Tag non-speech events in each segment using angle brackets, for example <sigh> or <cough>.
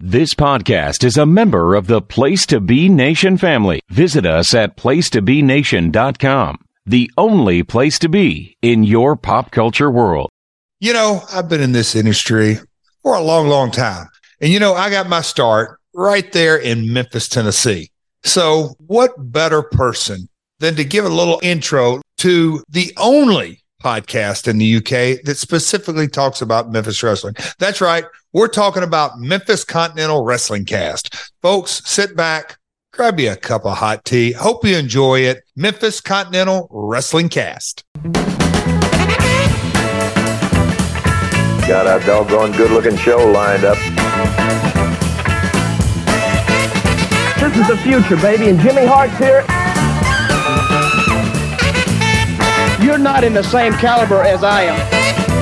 This podcast is a member of the Place to Be Nation family. Visit us at placetobenation.com, the only place to be in your pop culture world. You know, I've been in this industry for a long, long time. And, you know, I got my start right there in Memphis, Tennessee. So, what better person than to give a little intro to the only podcast in the UK that specifically talks about Memphis wrestling? That's right. We're talking about Memphis Continental Wrestling Cast. Folks, sit back, grab you a cup of hot tea. Hope you enjoy it. Memphis Continental Wrestling Cast. Got a doggone good looking show lined up. This is the future, baby, and Jimmy Hart's here. You're not in the same caliber as I am.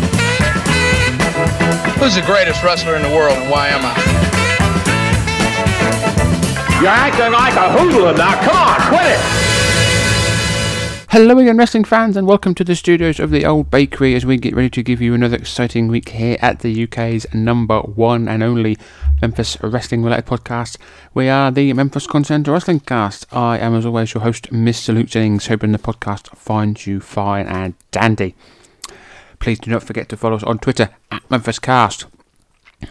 Who's the greatest wrestler in the world and why am I? You're acting like a hoodlum now. Come on, quit it. Hello again, wrestling fans, and welcome to the studios of the Old Bakery as we get ready to give you another exciting week here at the UK's number one and only Memphis wrestling related podcast. We are the Memphis Continental Wrestling Cast. I am, as always, your host, Mr. Luke Jennings, hoping the podcast finds you fine and dandy. Please do not forget to follow us on Twitter at Memphis Cast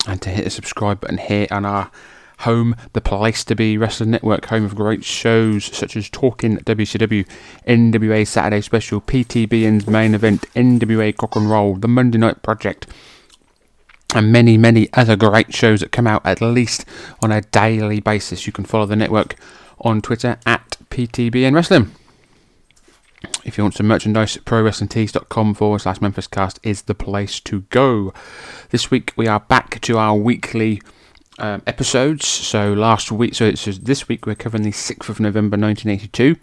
and to hit the subscribe button here on our home, the place to be Wrestling Network, home of great shows such as Talking WCW, NWA Saturday Special, PTBN's main event, NWA Cock and Roll, The Monday Night Project, and many, many other great shows that come out at least on a daily basis. You can follow the network on Twitter at PTBN Wrestling. If you want some merchandise, prowrestlingtees.com forward slash Memphis Cast is the place to go. This week we are back to our weekly um, episodes. So last week, so it's this week we're covering the 6th of November 1982.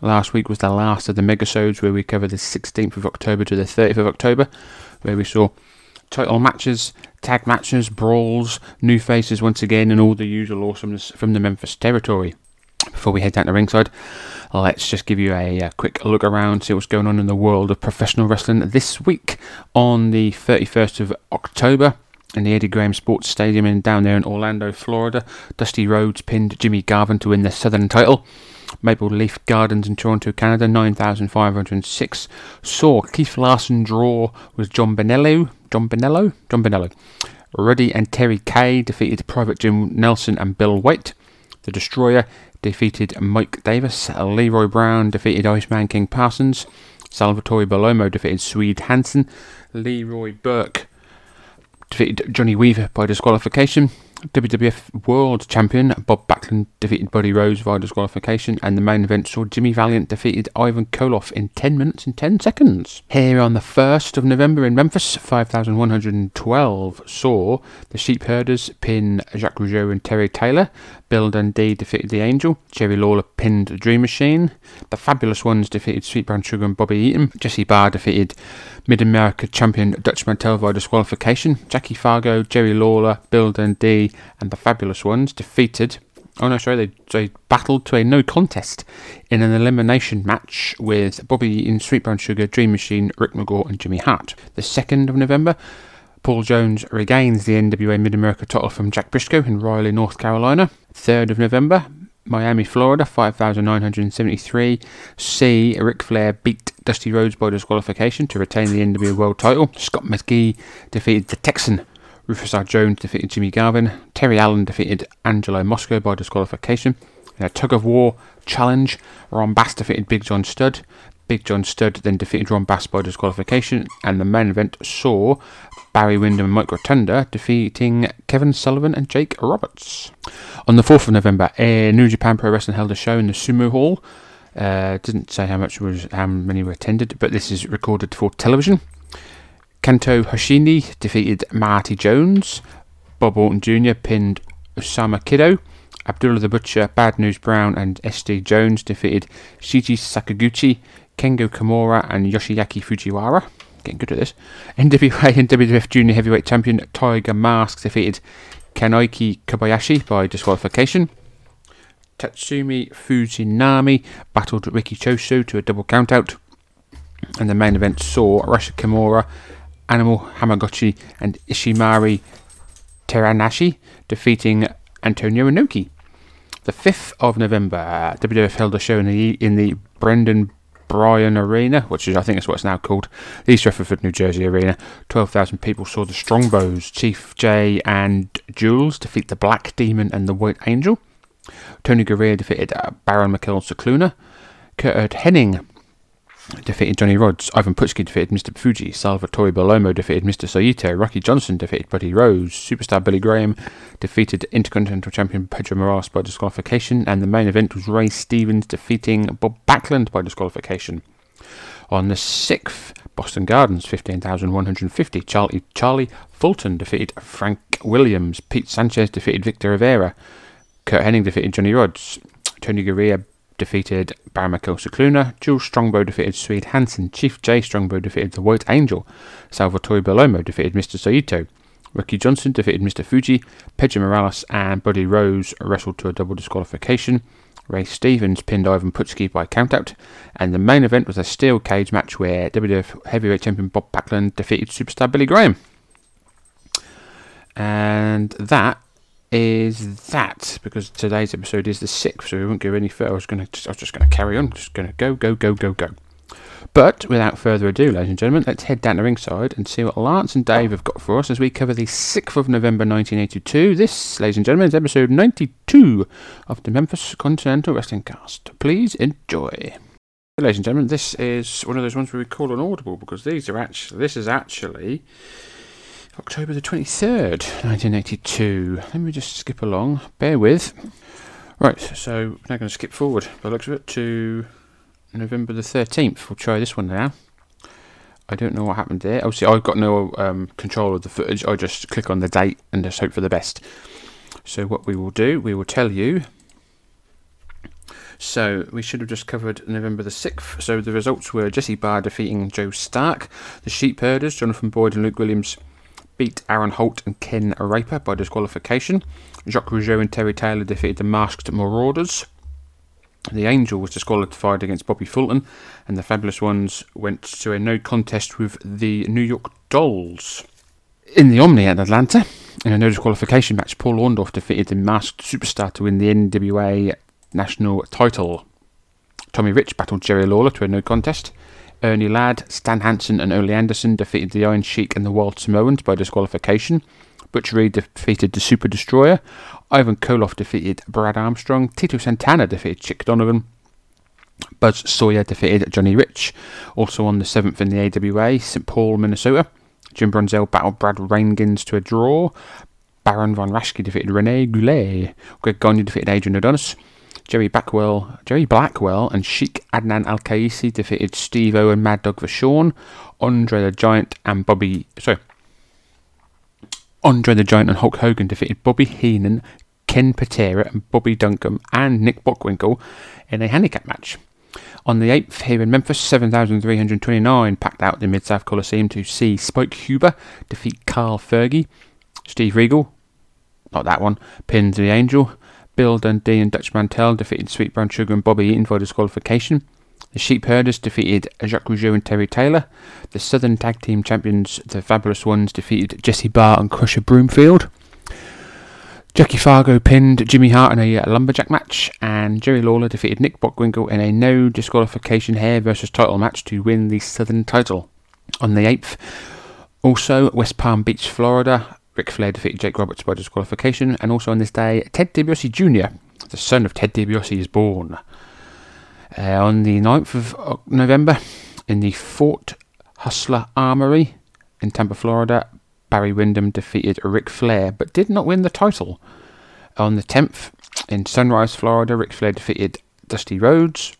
Last week was the last of the megasodes where we covered the 16th of October to the 30th of October, where we saw title matches, tag matches, brawls, new faces once again, and all the usual awesomeness from the Memphis territory. Before we head down to ringside, let's just give you a, a, quick look around, see what's going on in the world of professional wrestling this week on the 31st of October in the Eddie Graham Sports Stadium in down there in Orlando, Florida. Dusty Rhodes pinned Jimmy Garvin to win the Southern title. Maple Leaf Gardens in Toronto, Canada, 9,506. Saw Keith Larson draw with John Bonello. John Bonello? John Bonello. Ruddy and Terry Kay defeated Private Jim Nelson and Bill White. The Destroyer defeated Mike Davis. Leroy Brown defeated Iceman King Parsons. Salvatore Bellomo defeated Swede Hansen. Leroy Burke defeated Johnny Weaver by disqualification. WWF World Champion Bob Backlund defeated Buddy Rose via disqualification, and the main event saw Jimmy Valiant defeated Ivan Koloff in 10 minutes and 10 seconds. Here on the 1st of November in Memphis, 5112 saw the Sheep Herders pin Jacques Rougeau and Terry Taylor. Bill Dundee defeated The Angel. Jerry Lawler pinned Dream Machine. The Fabulous Ones defeated Sweet Brown Sugar and Bobby Eaton. Jesse Barr defeated Mid America champion Dutch Mantel via disqualification. Jackie Fargo, Jerry Lawler, Bill Dundee, and the Fabulous Ones defeated. Oh no, sorry, they, they battled to a no contest in an elimination match with Bobby Eaton, Sweet Brown Sugar, Dream Machine, Rick McGraw, and Jimmy Hart. The 2nd of November, Paul Jones regains the NWA Mid America title from Jack Briscoe in Raleigh, North Carolina. 3rd of November, Miami, Florida, 5,973. C. Ric Flair beat Dusty Rhodes by disqualification to retain the NWA World title. Scott McGhee defeated the Texan. Rufus R. Jones defeated Jimmy Garvin. Terry Allen defeated Angelo Mosca by disqualification. In a tug of war challenge, Ron Bass defeated Big John Studd. Big John Studd then defeated Ron Bass by disqualification, and the main event saw Barry Windham and Mike Rotunda defeating Kevin Sullivan and Jake Roberts. On the 4th of November, a New Japan Pro Wrestling held a show in the Sumo Hall. Uh, didn't say how much was how many were attended, but this is recorded for television. Kanto Hoshini defeated Marty Jones. Bob Orton Jr. pinned Osama Kiddo. Abdullah the Butcher, Bad News Brown, and SD Jones defeated Shiji Sakaguchi, Kengo Kimura, and Yoshiaki Fujiwara. Getting good at this. NWA and WWF Junior Heavyweight Champion Tiger Mask defeated Kanaiki Kobayashi by disqualification. Tatsumi Fujinami battled Riki Choshu to a double countout. And the main event saw Rusher Kimura, Animal Hamaguchi, and Ishimari Teranashi defeating Antonio Inoki. The 5th of November, WWF held a show in the in the Brendan Byrne Arena, which is I think is what it's now called, East Rutherford, New Jersey Arena. 12,000 people saw the Strongbows, Chief Jay and Jules defeat the Black Demon and the White Angel. Tony Garea defeated uh, Baron Mikel Scicluna. Curt Hennig defeated Johnny Rodz. Ivan Putski defeated Mr. Fuji. Salvatore Bellomo defeated Mr. Saito. Rocky Johnson defeated Buddy Rose. Superstar Billy Graham defeated Intercontinental Champion Pedro Morales by disqualification. And the main event was Ray Stevens defeating Bob Backlund by disqualification. On the 6th, Boston Gardens, 15,150. Charlie, Charlie Fulton defeated Frank Williams. Pete Sanchez defeated Victor Rivera. Curt Hennig defeated Johnny Rodz. Tony Garea defeated Baramako Scicluna, Jules Strongbow defeated Swede Hansen, Chief Jay Strongbow defeated the White Angel, Salvatore Bellomo defeated Mr. Saito, Ricky Johnson defeated Mr. Fuji, Pedro Morales and Buddy Rose wrestled to a double disqualification. Ray Stevens pinned Ivan Putski by countout, and the main event was a steel cage match where WWF Heavyweight Champion Bob Backlund defeated Superstar Billy Graham. And that is that because today's episode is the sixth, so we won't go any further. I was going to, I was just going to carry on, just going to go, go, go, go, go. But without further ado, ladies and gentlemen, let's head down to ringside and see what Lance and Dave have got for us as we cover the 6th of November 1982. This, ladies and gentlemen, is episode 92 of the Memphis Continental Wrestling Cast. Please enjoy. Ladies and gentlemen, this is one of those ones where we call an audible because these are actually, this is actually October the 23rd, 1982. Let me just skip along. Bear with. Right, so now going to skip forward by the looks of it to November the 13th. We'll try this one now. I don't know what happened there. Obviously, I've got no um, control of the footage. I just click on the date and just hope for the best. So, what we will do, we will tell you. So, we should have just covered November the 6th. So, the results were Jesse Barr defeating Joe Stark, the Sheep Herders, Jonathan Boyd and Luke Williams beat Aaron Holt and Ken Raper by disqualification. Jacques Rougeau and Terry Taylor defeated the Masked Marauders. The Angel was disqualified against Bobby Fulton, and the Fabulous Ones went to a no contest with the New York Dolls. In the Omni at Atlanta, in a no disqualification match, Paul Orndorff defeated the Masked Superstar to win the NWA National title. Tommy Rich battled Jerry Lawler to a no contest. Ernie Ladd, Stan Hansen, and Ole Anderson defeated the Iron Sheik and the Wild Samoans by disqualification. Butch Reed defeated the Super Destroyer. Ivan Koloff defeated Brad Armstrong. Tito Santana defeated Chick Donovan. Buzz Sawyer defeated Johnny Rich. Also on the 7th in the AWA, St. Paul, Minnesota. Jim Brunzell battled Brad Rheingans to a draw. Baron von Raschke defeated Rene Goulet. Greg Gagne defeated Adrian Adonis. Jerry Blackwell, Jerry Blackwell and Sheik Adnan Al Kaisi defeated Steve O and Mad Dog Vachon, Andre the Giant and Bobby. Sorry. Andre the Giant and Hulk Hogan defeated Bobby Heenan, Ken Patera, and Bobby Duncum and Nick Bockwinkel in a handicap match. On the 8th, here in Memphis, 7,329 packed out the Mid South Coliseum to see Spike Huber defeat Carl Fergie. Steve Regal, not that one, pins the Angel. Bill Dundee and Dutch Mantell defeated Sweet Brown Sugar and Bobby Eaton for disqualification. The Sheep Herders defeated Jacques Rougeau and Terry Taylor. The Southern Tag Team Champions, the Fabulous Ones, defeated Jesse Barr and Crusher Broomfield. Jackie Fargo pinned Jimmy Hart in a uh, lumberjack match, and Jerry Lawler defeated Nick Bockwinkel in a no disqualification hair versus title match to win the Southern title. On the 8th, also West Palm Beach, Florida, Ric Flair defeated Jake Roberts by disqualification, and also on this day, Ted DiBiase Jr., the son of Ted DiBiase, is born. Uh, on the 9th of November, in the Fort Hustler Armory in Tampa, Florida, Barry Windham defeated Ric Flair but did not win the title. On the 10th, in Sunrise, Florida, Ric Flair defeated Dusty Rhodes.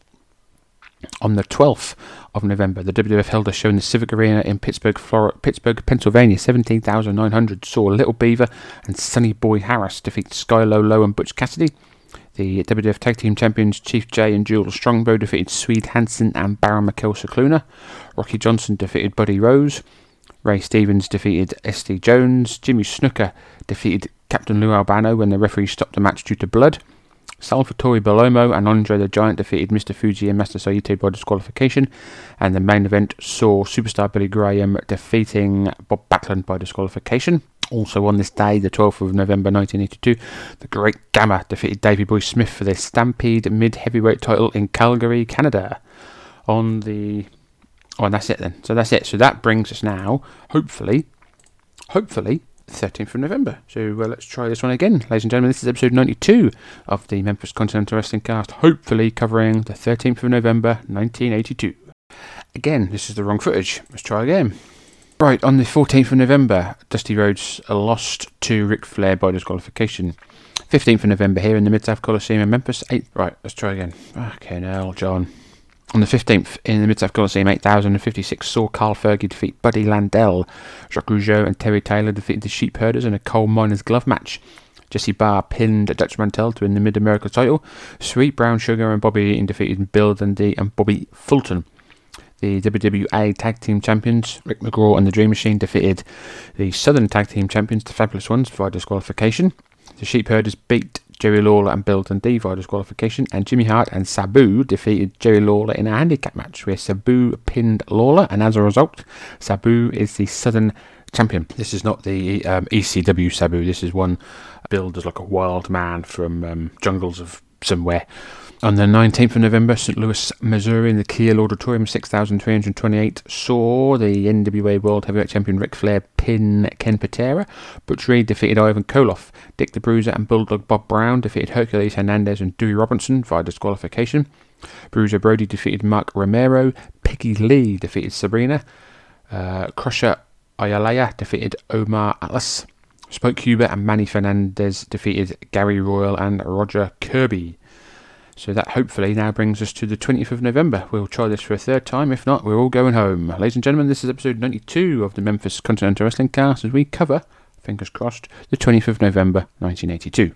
On the 12th of November, the WWF held a show in the Civic Arena in Pittsburgh, Florida, Pittsburgh, Pennsylvania. 17,900 saw Little Beaver and Sonny Boy Harris defeat Sky Low and Butch Cassidy. The WWF Tag Team Champions Chief Jay and Jules Strongbow defeated Swede Hansen and Baron Mikel Scicluna. Rocky Johnson defeated Buddy Rose. Ray Stevens defeated S.D. Jones. Jimmy Snuka defeated Captain Lou Albano when the referee stopped the match due to blood. Salvatore Bellomo and Andre the Giant defeated Mr. Fuji and Master Saito by disqualification, and the main event saw Superstar Billy Graham defeating Bob Backlund by disqualification. Also on this day, the 12th of November 1982, the Great Gama defeated Davey Boy Smith for the Stampede Mid Heavyweight title in Calgary, Canada. On the. Oh, and that's it then. So that's it. So that brings us now, hopefully, hopefully, 13th of November. So uh, let's try this one again, ladies and gentlemen. This is episode 92 of the Memphis Continental Wrestling Cast, hopefully covering the 13th of November 1982. Again, this is the wrong footage. Let's try again. Right, on the 14th of November, Dusty Rhodes lost to Ric Flair by disqualification. 15th of November here in the Mid South Coliseum in Memphis. Eight, right, let's try again. Okay, now, John. On the 15th, in the Mid South Coliseum, 8056 saw Carl Fergie defeat Buddy Landel. Jacques Rougeau and Terry Taylor defeated the Sheep Herders in a coal miner's glove match. Jesse Barr pinned Dutch Mantel to win the Mid America title. Sweet Brown Sugar and Bobby Eaton defeated Bill Dundee and Bobby Fulton. The WWA Tag Team Champions, Rick McGraw and the Dream Machine, defeated the Southern Tag Team Champions, the Fabulous Ones, via disqualification. The Sheep Herders beat Jerry Lawler and Bill Dundee via disqualification, and Jimmy Hart and Sabu defeated Jerry Lawler in a handicap match where Sabu pinned Lawler, and as a result, Sabu is the Southern champion. This is not the um, ECW Sabu. This is one billed as like a wild man from um, jungles of somewhere. On the 19th of November, St. Louis, Missouri, in the Kiel Auditorium, 6,328 saw the NWA World Heavyweight Champion Ric Flair pin Ken Patera. Butch Reed defeated Ivan Koloff. Dick the Bruiser and Bulldog Bob Brown defeated Hercules Hernandez and Dewey Robinson via disqualification. Bruiser Brody defeated Mark Romero. Peggy Lee defeated Sabrina. Uh, Crusher Ayalaya defeated Omar Atlas. Spike Huber and Manny Fernandez defeated Gary Royal and Roger Kirby. So that hopefully now brings us to the 20th of November. We'll try this for a third time. If not, we're all going home. Ladies and gentlemen, this is episode 92 of the Memphis Continental Wrestling Cast as we cover, fingers crossed, the 20th of November 1982.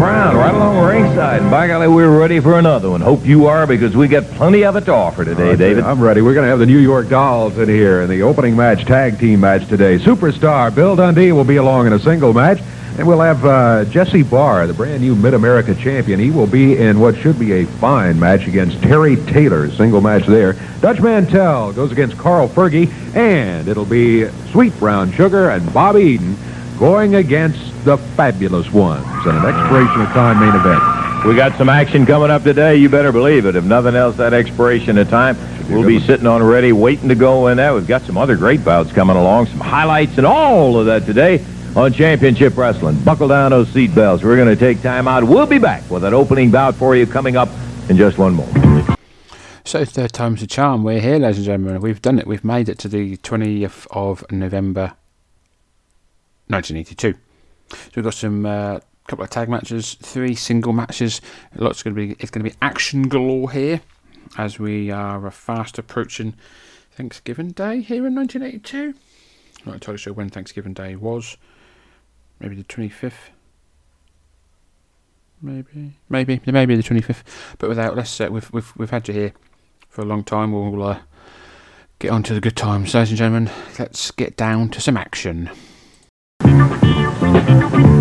Brown, right along ringside. And by golly, we're ready for another one. Hope you are because we got plenty of it to offer today, David. I'm ready. We're going to have the New York Dolls in here in the opening match, tag team match today. Superstar Bill Dundee will be along in a single match. And we'll have uh, Jesse Barr, the brand new Mid-America champion. He will be in what should be a fine match against Terry Taylor, single match there. Dutch Mantell goes against Carl Fergie, and it'll be Sweet Brown Sugar and Bobby Eaton going against the Fabulous Ones in an expiration of time main event. We got some action coming up today. You better believe it. If nothing else, that expiration of time, we'll be sitting on ready, waiting to go in that. We've got some other great bouts coming along, some highlights and all of that today on Championship Wrestling. Buckle down those seatbelts. We're going to take time out. We'll be back with an opening bout for you coming up in just one moment. So third time's the charm. We're here, ladies and gentlemen. We've done it. We've made it to the 20th of November 1982. So we've got some uh, couple of tag matches, three single matches. Lots going to be. It's going to be action galore here, as we are fast approaching Thanksgiving Day here in 1982. I'm Not entirely sure when Thanksgiving Day was. Maybe the 25th. Maybe, maybe, maybe the 25th. But without, let's uh, we've we've we've had you here for a long time. We'll uh, get on to the good times, ladies and gentlemen. Let's get down to some action. Thank you.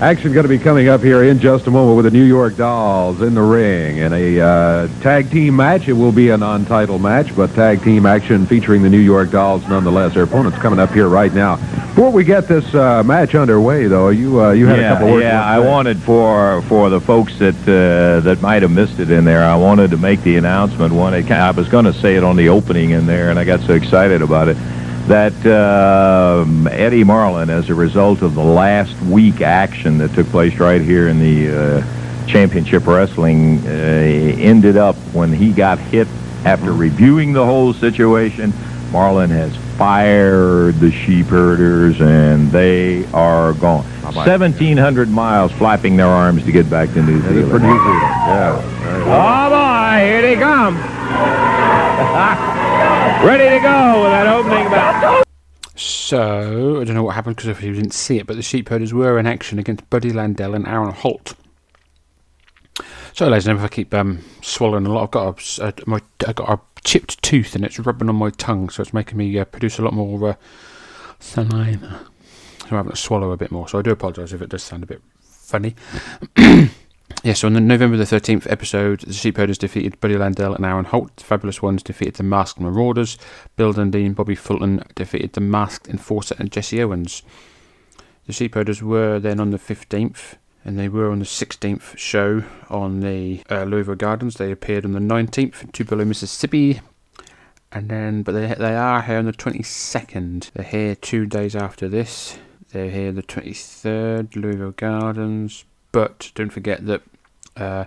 Action going to be coming up here in just a moment with the New York Dolls in the ring in a uh, tag team match. It will be a non-title match, but tag team action featuring the New York Dolls nonetheless. Their opponents coming up here right now. Before we get this uh, match underway, though, you uh, you had yeah, a couple words. Yeah, I wanted for for the folks that uh, that might have missed it in there. I wanted to make the announcement. One, I was going to say it on the opening in there, and I got so excited about it that um Eddie Marlin, as a result of the last week action that took place right here in the uh, Championship Wrestling, uh, ended up when he got hit after reviewing the whole situation. Marlin has fired the sheep herders, and they are gone. 1,700 miles flapping their arms to get back to New Zealand. New Zealand. Yeah. very well. Bye-bye. Ah, here they come. <laughs> Ready to go with that opening. So, I don't know what happened because if you didn't see it, but the sheepherders were in action against Buddy Landell and Aaron Holt. So, ladies and gentlemen, if I keep um, swallowing a lot, I've got a, a, my, I've got a chipped tooth and it's rubbing on my tongue, so it's making me uh, produce a lot more uh, saliva. So I'm having to swallow a bit more. So I do apologise if it does sound a bit funny. <clears throat> yeah, so on the November the 13th episode, the Sheepherders defeated Buddy Landell and Aaron Holt. The Fabulous Ones defeated the Masked Marauders. Bill Dundee and Bobby Fulton defeated the Masked Enforcer and Jesse Owens. The Sheepherders were then on the 15th and they were on the 16th show on the uh, Louisville Gardens. They appeared on the 19th in Tupelo, Mississippi. And then, but they, they are here on the 22nd. They're here two days after this. They're here the 23rd, Louisville Gardens. But don't forget that uh,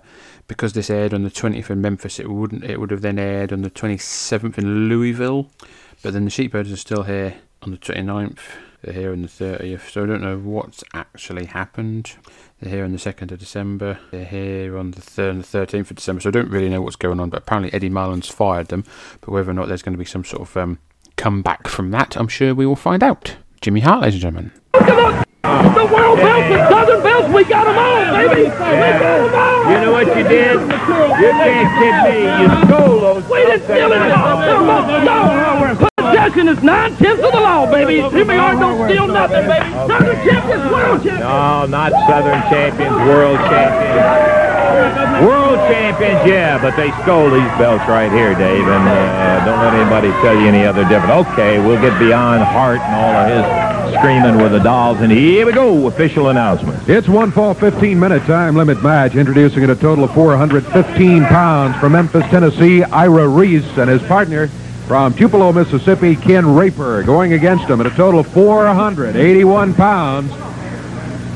because this aired on the 20th in Memphis, it wouldn't. It would have then aired on the 27th in Louisville. But then the Sheepherds are still here on the 29th. They're here on the 30th. So I don't know what's actually happened. They're here on the 2nd of December. They're here on the 3rd and the 13th of December. So I don't really know what's going on. But apparently Eddie Marlin's fired them. But whether or not there's going to be some sort of um, comeback from that, I'm sure we will find out. Jimmy Hart, ladies and gentlemen. The world belts, the southern belts, we got them all, baby. We got them all. You know what you did? You can't kid me. You stole those. We didn't steal it all. No. Possession is nine tenths of the law, baby. Jimmy Hart don't steal nothing, baby. Southern champions, world champions. No, not Southern champions, world champions. World champions, yeah, but they stole these belts right here, Dave, and uh, don't let anybody tell you any other different. Okay, we'll get beyond Hart and all of his screaming with the dolls, and here we go, official announcement. It's one fall 15-minute time limit match, introducing a total of 415 pounds from Memphis, Tennessee, Ira Reese and his partner from Tupelo, Mississippi, Ken Raper, going against him at a total of 481 pounds.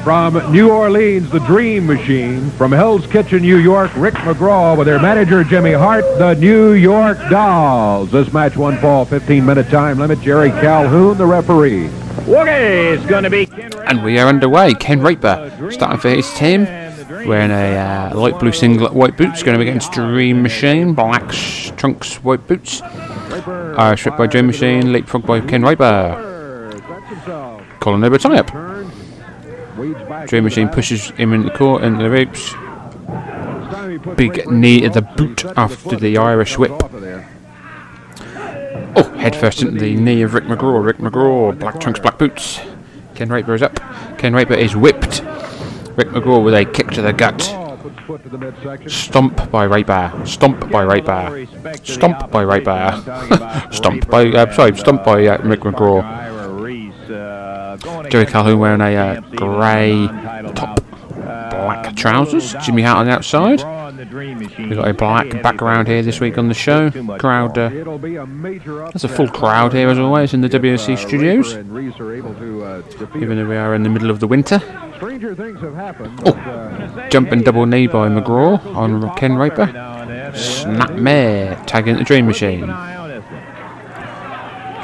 From New Orleans, the Dream Machine. From Hell's Kitchen, New York, Rick McGraw with their manager, Jimmy Hart, the New York Dolls. This match one fall, 15-minute time limit. Jerry Calhoun, the referee. Okay, it's going to be And we are underway. Ken Raper starting for his team. Wearing a uh, light blue singlet, white boots, going up against Dream Machine, black sh- trunks, white boots. Irish whip by Dream Machine, leapfrog by Ken Raper. Colin Over tie up. Dream Machine pushes him in the court into the ropes. Big knee at the boot after the Irish whip. Oh, head first into the knee of Rick McGraw. Rick McGraw, black trunks, black boots. Ken Raper is up. Ken Raper is whipped. Rick McGraw with a kick to the gut. Stomp by Raper. Stomp by Raper. Stomp by Raper. <laughs> Stomp by, uh, sorry, stomp by uh, Rick McGraw. Jerry Calhoun wearing a uh, grey top, black trousers. Jimmy Hart on the outside. McGraw and the Dream We've got a black background here this week on the show. Crowd, uh, there's a full crowd here as always in the WSC studios. And Reese are able to uh, Even though we are in the middle of the winter. Stranger things have happened. Oh. uh, Jumping double knee by McGraw on Ken Raper. Snapmare tagging the Dream Machine.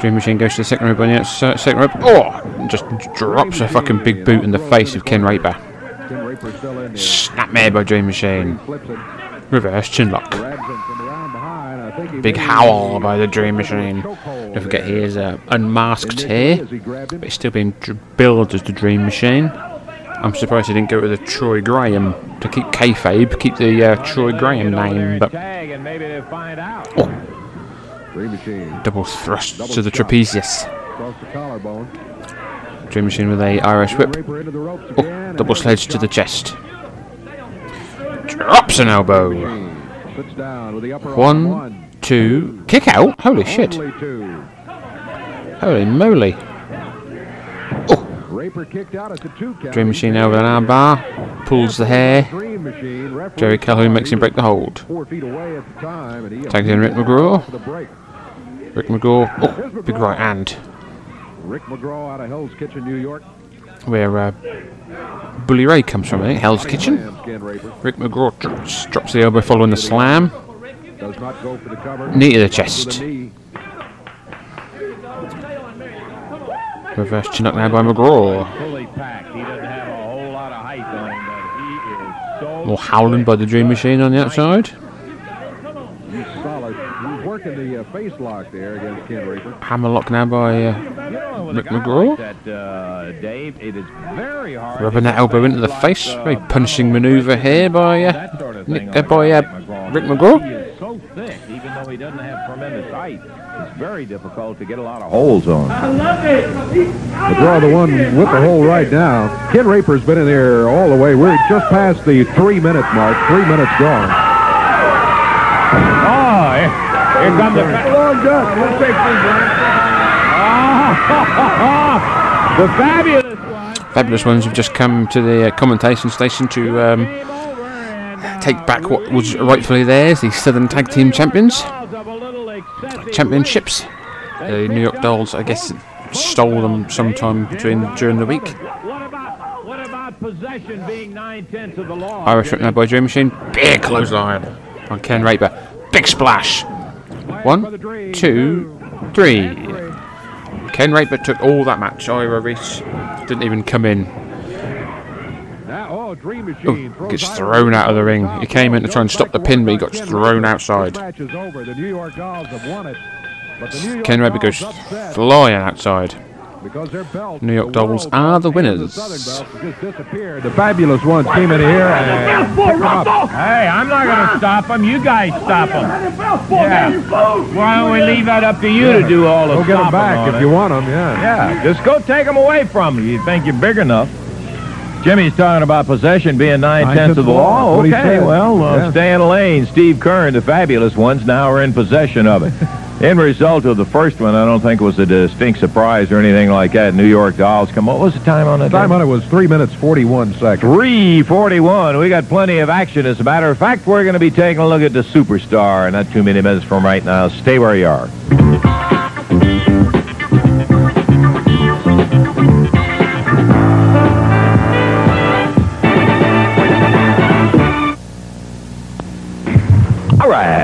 Dream Machine goes to the second rope outside. Second rope. Oh! Just drops a fucking big boot in the face of Ken Raper. There. Snapmare by Dream Machine. Reverse chinlock. Big howl by the Dream Machine. Don't forget he is uh, unmasked here, but he's still being billed as the Dream Machine. I'm surprised he didn't go with the Troy Graham to keep kayfabe, keep the uh, Troy Graham name, but Machine double thrust to the trapezius. Dream Machine with a Irish whip. Oh, double sledge to the chest. Drops an elbow. Sits down with the upper One, two, kick out. Holy shit. Holy moly. Raper kicked out at the two count. Dream Machine over an arm bar. Pulls the hair. Dream Machine. Referee Jerry Calhoun makes him break the hold. Four feet away at the time, and he Tags in Rick McGraw. for the break. Rick McGraw. Oh, big right hand. Rick McGraw out of Hell's Kitchen, New York. Where uh, Bully Ray comes from, I think. Hell's Kitchen. Rick McGraw drops, drops the elbow following the slam. Knee to the chest. Reverse chin up now by McGraw. More howling by the Dream Machine on the outside. Working the uh, face lock there against Ken Raper. Hammerlock now by uh, Rick McGraw. That, uh, Dave, it is very hard. Rubbing that elbow into the face. Very punishing manoeuvre here by uh, sort of Nick, thing uh, by uh, Rick He McGraw. is so thick, even though he doesn't have tremendous height. It's very difficult to get a lot of holes on. I love it. McGraw, the one with the hole right now. Ken Raper's been in there all the way. We're just past the three-minute mark. Three minutes gone. Here, here comes the... Long dust. We'll take <laughs> the fabulous one. Fabulous ones have just come to the uh, commentation station to um, take back what was rightfully theirs, the Southern Tag Team Champions Championships. The New York Dolls, I guess, stole them sometime between during the week. What about possession being nine-tenths of the law? Irish Whip now by Dream Machine. Big clothesline on Ken Raper. Big splash. One, two, three. Ken Raper took all that match. Ira Reese didn't even come in. Oh, Oh, gets thrown out of the ring. He came in to try and stop the pin, but he got thrown outside. This match is over. The New York Dolls have won it. But the New York Ken Raper goes flying outside. Because their belts, New York the Dolls world are the winners. Southern belts just disappeared. The fabulous ones came in here and picked them up. Hey, I'm not going to stop them. You guys stop them. Yeah. Why don't we leave that up to you to do all the Go get them back if it? you want them, yeah. Yeah, just go take them away from him. You think you're big enough. Jimmy's talking about possession being nine-tenths of the law. That's Okay, well, uh, Yeah. stay in lane. Steve Keirn, the fabulous ones, now are in possession of it. In result of the first one, I don't think it was a distinct surprise or anything like that. New York Dolls come. What was the time on it? Time on it was 3 minutes 41 seconds. 341. We got plenty of action. As a matter of fact, we're going to be taking a look at the superstar. Not too many minutes from right now. Stay where you are.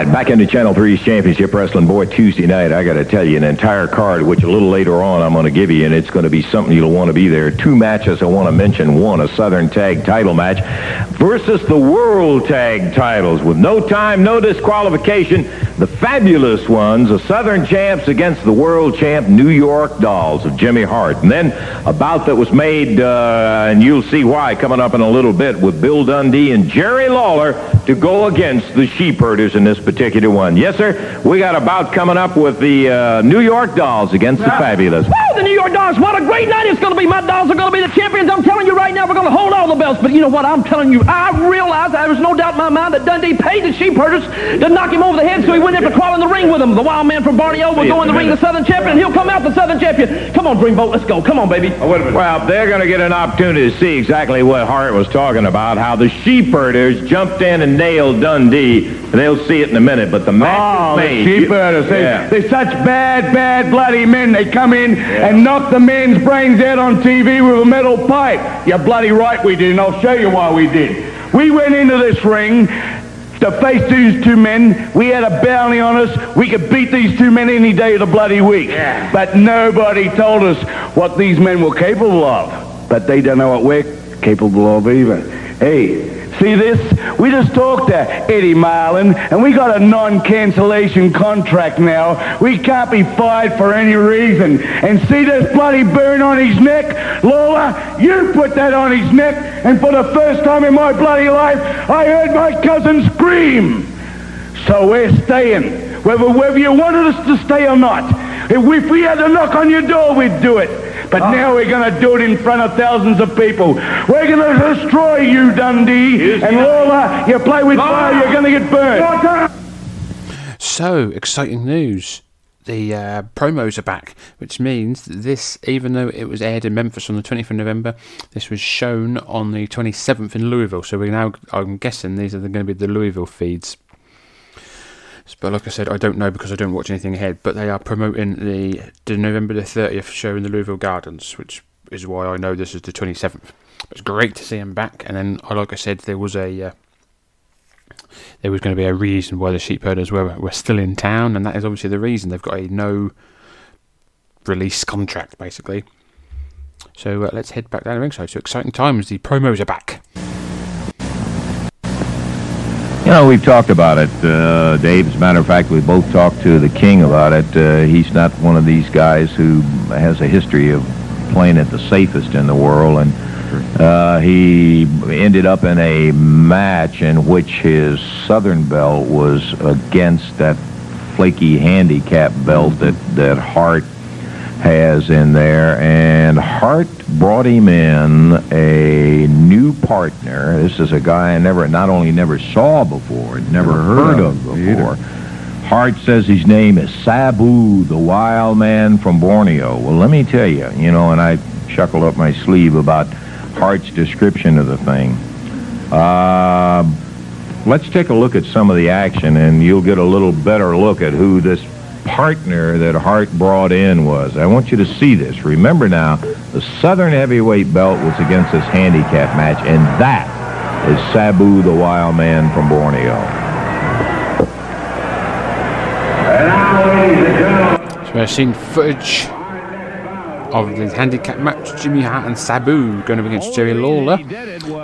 Right, back into Channel 3's Championship Wrestling. Boy, Tuesday night, I got to tell you, an entire card, which a little later on I'm going to give you, and it's going to be something you'll want to be there. Two matches I want to mention. One, a Southern Tag title match versus the World Tag titles with no time, no disqualification. The fabulous ones, the Southern champs against the World champ New York Dolls of Jimmy Hart. And then a bout that was made, uh, and you'll see why coming up in a little bit, with Bill Dundee and Jerry Lawler to go against the Sheep Herders in this particular one. Yes, sir. We got a bout coming up with the uh, New York Dolls against the Fabulous. Woo, the New York Dolls, what a great night it's going to be. My Dolls are going to be the champions. I'm telling you right now, we're going to hold all the belts. But you know what? I'm telling you, I realize there was no doubt in my mind that Dundee paid the sheep herders to knock him over the head so he wouldn't have to crawl in the ring with him. The wild man from Borneo will go in in the a ring, the. Southern champion, and he'll come out the Southern champion. Come on, Dreamboat, let's go. Come on, baby. Well, they're going to get an opportunity to see exactly what Hart was talking about, how the sheep herders jumped in and nailed Dundee. They'll see it in a minute, but the match Oh, is the made. sheep herders. They, Yeah. They're such bad, bad, bloody men. They come in and knock the man's brains out on TV with a metal pipe. You're bloody right we did, and I'll show you why we did. We went into this ring to face these two men. We had a bounty on us. We could beat these two men any day of the bloody week. But nobody told us what these men were capable of. But they don't know what we're capable of either. Hey, See this? We just talked to Eddie Marlin, and we got a non-cancellation contract now. We can't be fired for any reason. And see this bloody burn on his neck? Lola, you put that on his neck, and for the first time in my bloody life, I heard my cousin scream. So we're staying, whether, whether you wanted us to stay or not. If we, if we had to knock on your door, we'd do it. But now we're going to do it in front of thousands of people. We're going to destroy you, Dundee. and Lola, you play with fire, you're going to get burned. So, exciting news. The uh, promos are back, which means that this, even though it was aired in Memphis on the 20th of November, this was shown on the 27th in Louisville. So, we now, I'm guessing these are going to be the Louisville feeds. But like I said, I don't know because I don't watch anything ahead. But they are promoting the, the November the 30th show in the Louisville Gardens, which is why I know this is the 27th. It's great to see them back. And then, uh, like I said, there was a uh, there was going to be a reason why the sheep herders were were still in town, and that is obviously the reason they've got a no release contract, basically. So uh, let's head back down the ringside. So exciting times. The promos are back. You know, we've talked about it, uh, Dave. As a matter of fact, we both talked to the king about it. Uh, he's not one of these guys who has a history of playing at the safest in the world, and uh, he ended up in a match in which his Southern belt was against that flaky handicap belt that, that Hart has in there. And Hart brought him in a new partner. This is a guy I never, not only never saw before, never, heard, of before. Hart says his name is Sabu, the wild man from Borneo. Well, let me tell you, you know, and I chuckled up my sleeve about Hart's description of the thing. Uh, let's take a look at some of the action, and you'll get a little better look at who this partner that Hart brought in was. I want you to see this. Remember now, the Southern Heavyweight belt was against this handicap match, and that is Sabu, the wild man from Borneo. So we've seen footage of the handicap match, Jimmy Hart and Sabu going up against Jerry Lawler.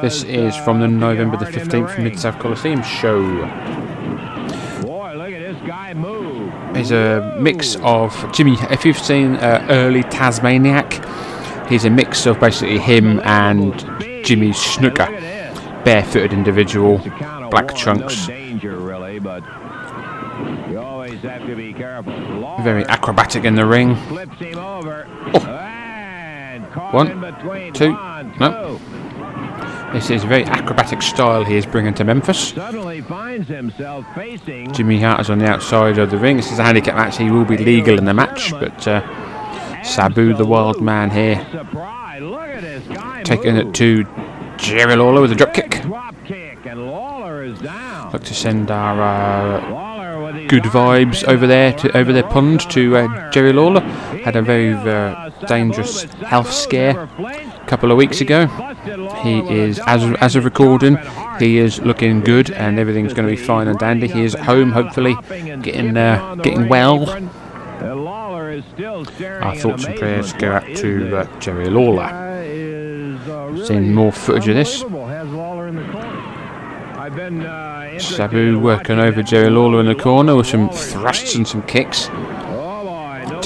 This is from the November the 15th Mid-South Coliseum show. It's a mix of Jimmy, if you've seen uh, early Tasmaniac, he's a mix of basically him and Jimmy Snuka, Barefooted individual, black trunks. Very acrobatic in the ring. Oh. One, two, no. This is a very acrobatic style he is bringing to Memphis. Suddenly finds himself facing Jimmy Hart is on the outside of the ring. This is a handicap match. He will be legal in the match, but uh, Sabu, the wild man here, taking it to Jerry Lawler with a drop kick. Look to send our uh, good vibes over there to over their pond to uh, Jerry Lawler. Had a very uh, dangerous health scare couple of weeks ago. He is, as as of recording, he is looking good, and everything's going to be fine and dandy. He is at home, hopefully, getting uh, getting well. Our thoughts and prayers go out to uh, Jerry Lawler. Seeing more footage of this. Sabu working over Jerry Lawler in the corner with some thrusts and some kicks.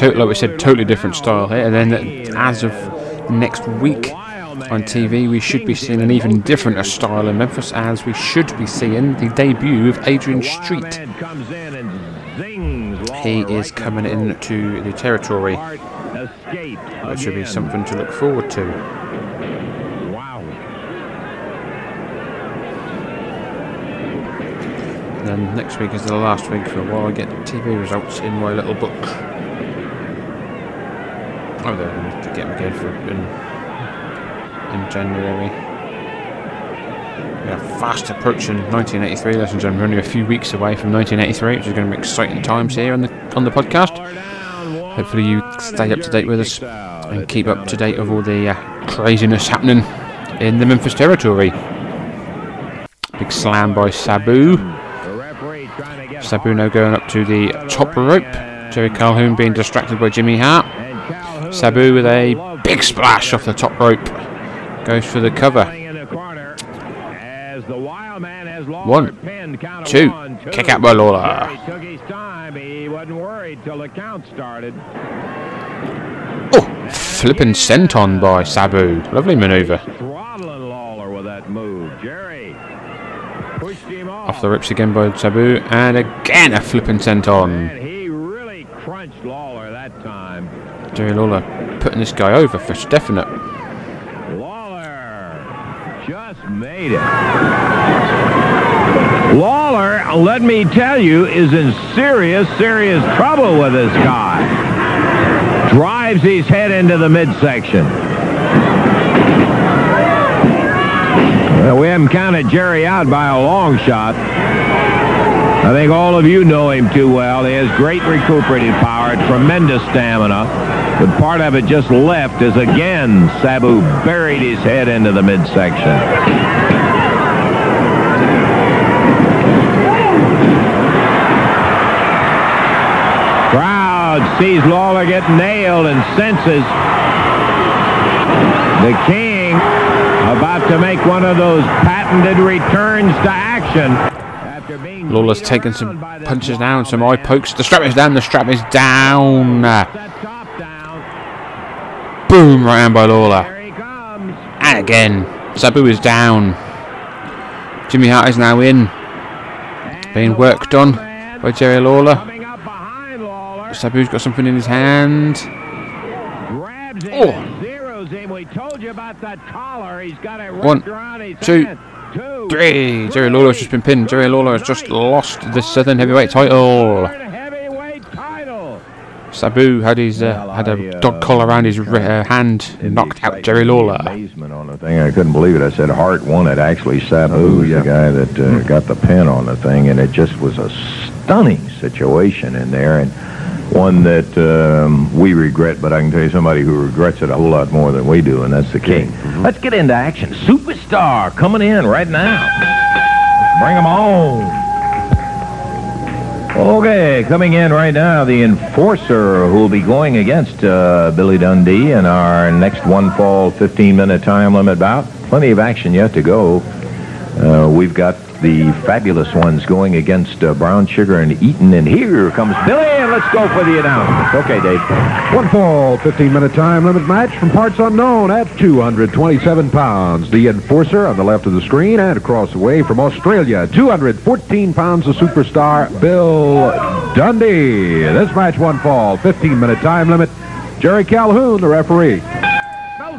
Total, like we said, totally different style here. And then as of next week on TV, we should be seeing an even different style in Memphis, as we should be seeing the debut of Adrian Street. He is coming into the territory, which should be something to look forward to. And then next week is the last week for a while. I get TV results in my little book. Oh, I need to get again for in, in January. We are fast approaching 1983, ladies and gentlemen. We're only a few weeks away from 1983, which is going to be exciting times here on the on the podcast. Hopefully, you stay up to date with us and keep up to date of all the uh, craziness happening in the Memphis territory. Big slam by Sabu. Sabu now going up to the top rope. Jerry Calhoun being distracted by Jimmy Hart. Sabu with a big splash off the top rope. Goes for the cover. One, two, kick out by Lawler. Oh, flipping senton by Sabu. Lovely maneuver. Off the ropes again by Sabu, and again a flipping senton. He really crunched Lawler that Lawler putting this guy over for definite. Lawler just made it. Lawler, let me tell you, is in serious, serious trouble with this guy. Drives his head into the midsection. Well, we haven't counted Jerry out by a long shot. I think all of you know him too well. He has great recuperative power, tremendous stamina. But part of it just left as again Sabu buried his head into the midsection. Crowd sees Lawler get nailed and senses the king about to make one of those patented returns to action. Lawler's taking some punches down, some eye pokes. The strap is down, the strap is down. Boom, right hand by Lawler. And again, Sabu is down. Jimmy Hart is now in. Being worked on by Jerry Lawler. Sabu's got something in his hand. Oh. One, two, three. Jerry Lawler has just been pinned. Jerry Lawler has just lost the Southern Heavyweight title. Sabu had his uh, had a dog collar around his uh, hand, knocked out Jerry Lawler. Amazement on the thing. I couldn't believe it. I said Hart won it. Actually, Sabu was the guy that uh, got the pin on the thing, and it just was a stunning situation in there, and one that um, we regret. But I can tell you somebody who regrets it a whole lot more than we do, and that's the king. Let's get into action. Superstar coming in right now. Bring him on. Okay, coming in right now, the enforcer who will be going against uh, Billy Dundee in our next one fall 15-minute time limit bout. Plenty of action yet to go. Uh, we've got the fabulous ones going against uh, Brown Sugar and Eaton, and here comes Billy, and let's go for the announcements. Okay, Dave. One fall, 15-minute time limit match from parts unknown at 227 pounds. The enforcer on the left of the screen and across the way from Australia, 214 pounds, the superstar Bill Dundee. This match one fall, 15-minute time limit. Jerry Calhoun, the referee.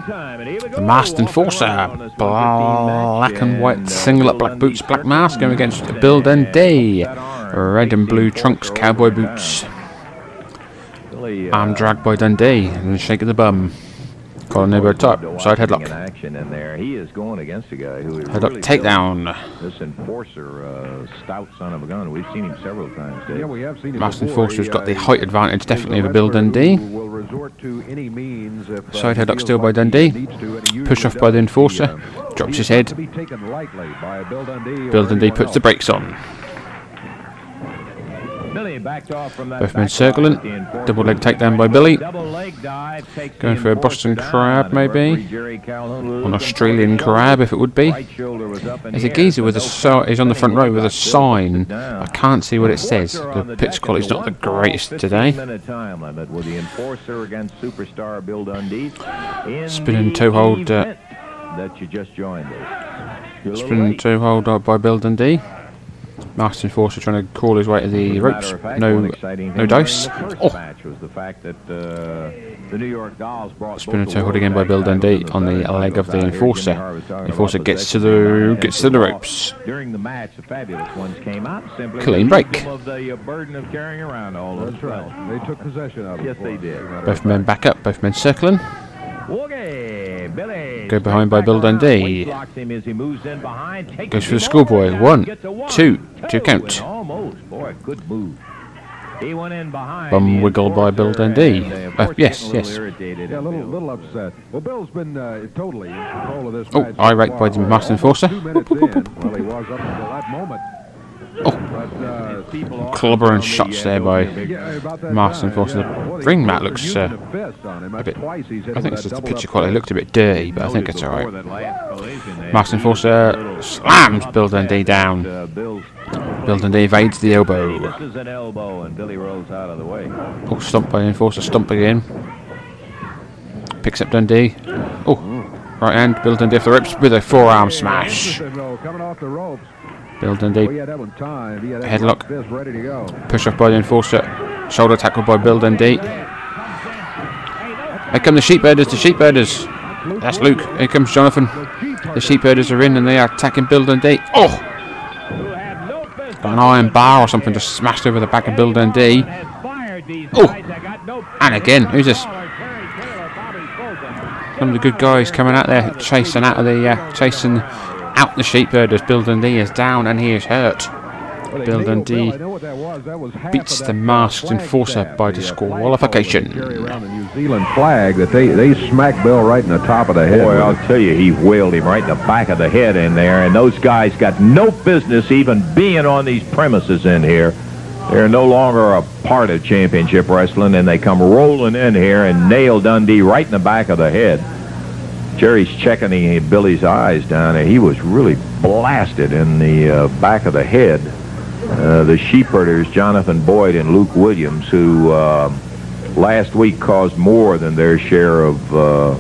The masked enforcer, black and white singlet, black boots, black mask, going against Bill Dundee, red and blue trunks, cowboy boots. Arm drag by Dundee, and shake of the bum. Collar neighbor top, side headlock. Action in there. He is going against a guy who is Headlock really takedown. This enforcer, uh, stout son of a gun. We've seen him several times, Dave. Yeah, we have seen him Masked before. enforcer's He, got uh, the height advantage, definitely over Bill veteran Dundee. will resort to any means if, uh, Side headlock feels still by like Dundee. needs to, and he Push off by the enforcer. Uh, Drops his head. to be taken lightly by Bill Dundee or Bill Dundee anyone puts the brakes on. Both men circling. line. The enforcer Double leg takedown by Billy. Double leg dive takes Going for a Boston Crab, maybe. An Australian crab, if it would be. Right shoulder was There's a geezer with a sign. He's on the front row with a sign. I can't see what it says. The pitch quality's not the greatest today. Minute time limit with the enforcer against superstar Bill Dundee. In Spinning toe hold, uh, that you just joined us. Spinning toe hold up by Bill Dundee. Masked enforcer trying to crawl his way to the ropes. fact, No, no dice. The Oh, match was the fact that uh, the New York Dolls brought Spinning both toe the hold again by Bill Dundee on the leg of the enforcer. Jimmy Hart was talking Enforcer gets to the gets to the ropes. During the match, the fabulous ones came out simply Clean break. of the uh, burden of carrying around all those right. They took possession of it. Yes, they did. as a matter of Both men back up. Both men circling. Okay, Go behind by Bill back Dundee. weight blocks him as he moves in behind, takes Goes for the schoolboy. over, One, gets a one, two, two count. and good move. He went in behind. Bum the wiggle by Bill enforcer, Dundee. Uh, yes, getting a little yes. irritated Yeah, a little, little upset. Well, Bill's been uh, totally in control of this Oh, match. irate by the far. masked enforcer. Two minutes in. Well, he was up until that moment. Oh. Clobber and shots there by yeah. Well, The ring mat looks, uh, a bit. I think it's just the picture quality fist. looked a bit dirty, but I think it's alright. enforcer little slams Bill Dundee down. Bill Dundee evades the elbow. Oh, stomp by the enforcer, stomp again. Picks up Dundee. Oh, right hand, Bill Dundee off the ropes with a forearm smash. Bill Oh, Dundee, had that one timed. He had that Headlock. left fist ready to go. push off by the enforcer. Shoulder tackle by Bill Dundee. Here come the sheepherders, the sheepherders. That's Luke. Here comes Jonathan. The sheepherders are in and they are attacking Bill Dundee. Oh! Got an iron bar or something just smashed over the back of Bill Dundee. Oh! And again, who's this? Some of the good guys coming out there chasing out of the uh, chasing out the sheepherders. Bill Dundee is down and he is hurt. Well, they Bill Dundee I that was. That was beats the masked enforcer by the, disqualification. flagpole that they carry around the New Zealand flag that they, they smacked Bill right in the top of the head. Boy, I'll tell you, he whaled him right in the back of the head in there, and those guys got no business even being on these premises in here. They're no longer a part of championship wrestling, and they come rolling in here and nail Dundee right in the back of the head. Jerry's checking the, Billy's eyes down there. He was really blasted in the uh, back of the head. uh, the sheepherders, Jonathan Boyd and Luke Williams, who uh, last week caused more than their share of uh,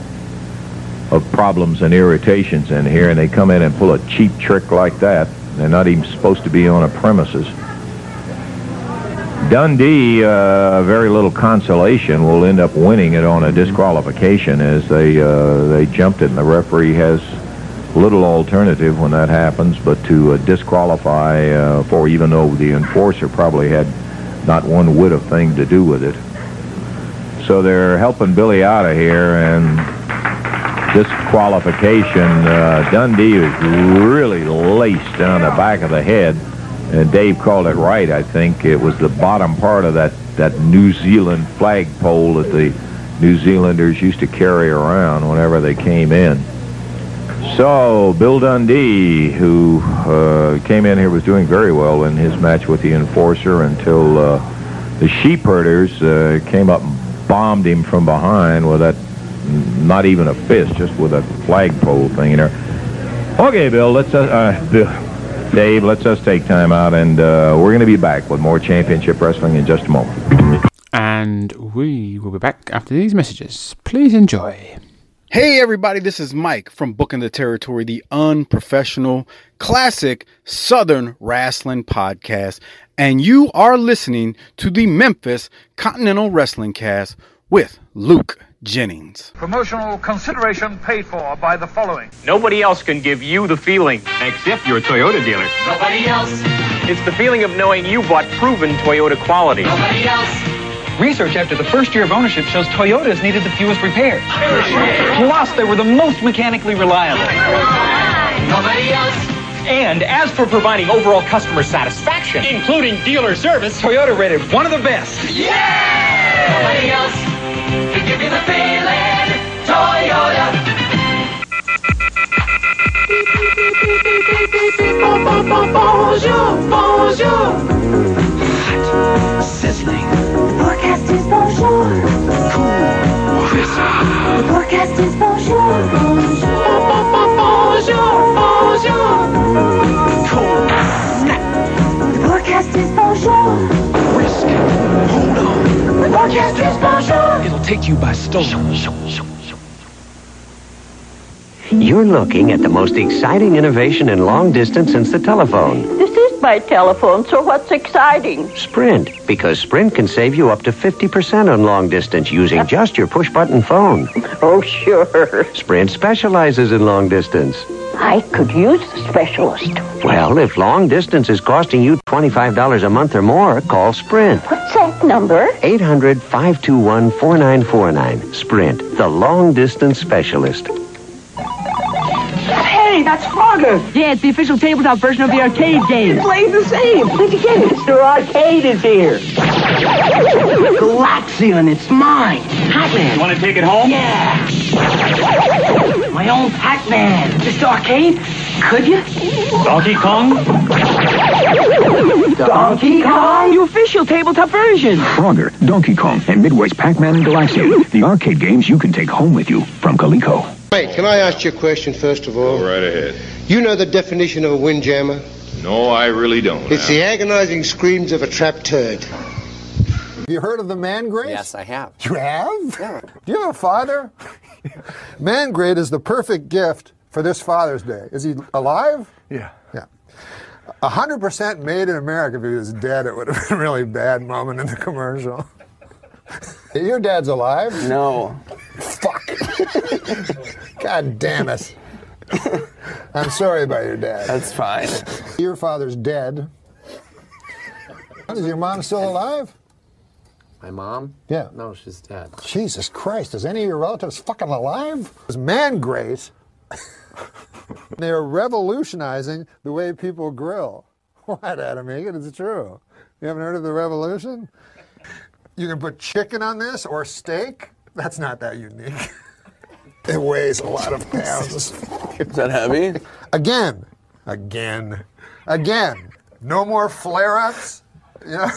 of problems and irritations in here, and they come in and pull a cheap trick like that. They're not even supposed to be on a premises. Dundee, uh, very little consolation, will end up winning it on a disqualification as they uh, they jumped it, and the referee has little alternative when that happens but to uh, disqualify uh, for even though the enforcer probably had not one whit of thing to do with it. So they're helping Billy out of here, and disqualification. Uh, Dundee is really laced down the back of the head. And Dave called it right, I think. It was the bottom part of that, that New Zealand flagpole that the New Zealanders used to carry around whenever they came in. So, Bill Dundee, who uh, came in here, was doing very well in his match with the Enforcer until uh, the Sheepherders uh, came up and bombed him from behind with that, not even a fist, just with a flagpole thing in there. Okay, Bill, let's, uh, uh, Bill, Dave, let's us take time out, and uh, we're going to be back with more championship wrestling in just a moment. And we will be back after these messages. Please enjoy. Hey, everybody, this is Mike from Booking the Territory, the unprofessional, classic Southern wrestling podcast. And you are listening to the Memphis Continental Wrestling Cast with Luke Jennings. Promotional consideration paid for by the following. Nobody else can give you the feeling, except your Toyota dealer. Nobody else. It's the feeling of knowing you bought proven Toyota quality. Nobody else. Research after the first year of ownership shows Toyotas needed the fewest repairs. Plus, they were the most mechanically reliable. Nobody else. And as for providing overall customer satisfaction, including dealer service, Toyota rated one of the best. Yeah! Nobody else can give the feeling. Toyota. Oh, bonjour, bonjour. Hot, sizzling, The forecast is bonjour. cool. The forecast is bonjour. Bonjour, bonjour. Snap, The forecast is bonjour. brisk. Hold on. Oh, The forecast is bonjour. It'll take you by storm. You're looking at the most exciting innovation in long distance since the telephone. This is my telephone, so what's exciting? Sprint, because Sprint can save you up to 50% on long distance using <laughs> just your push button phone. Oh, sure. Sprint specializes in long distance. I could use a specialist. Well, if long distance is costing you $25 a month or more, call Sprint. What's that number? 800 521 4949. Sprint, the long distance specialist. Hey, that's Frogger. Yeah, it's the official tabletop version of the arcade game. It plays the same. Where'd you get it? Mr. Arcade is here. Galaxian, it's mine. Pac-Man. You want to take it home? Yeah. My own Pac-Man. Mr. Arcade, could you? Donkey Kong? Donkey Kong? The official tabletop version. Frogger, Donkey Kong, and Midway's Pac-Man and Galaxian. The arcade games you can take home with you from Coleco. Hey, can I ask you a question first of all? Go right ahead. You know the definition of a windjammer? No, I really don't. It's the agonizing screams of a trapped turd. Have you heard of the man grate? Yes, I have. You have? Yeah. Do you have a father? <laughs> man grate is the perfect gift for this Father's Day. Is he alive? Yeah. Yeah. Hundred percent made in America. If he was dead, it would have been a really bad moment in the commercial. <laughs> Your dad's alive? No. Fuck. <laughs> God damn it. I'm sorry about your dad. That's fine. Your father's dead. Is your mom still alive? My mom? Yeah. No, she's dead. Jesus Christ, is any of your relatives fucking alive? It's man grate. <laughs> They're revolutionizing the way people grill. What, Adam Egan? It's true. You haven't heard of the revolution? You can put chicken on this or steak. That's not that unique. <laughs> it weighs a lot of pounds. Is that heavy? Again, again, again. No more flare-ups. <laughs> You know,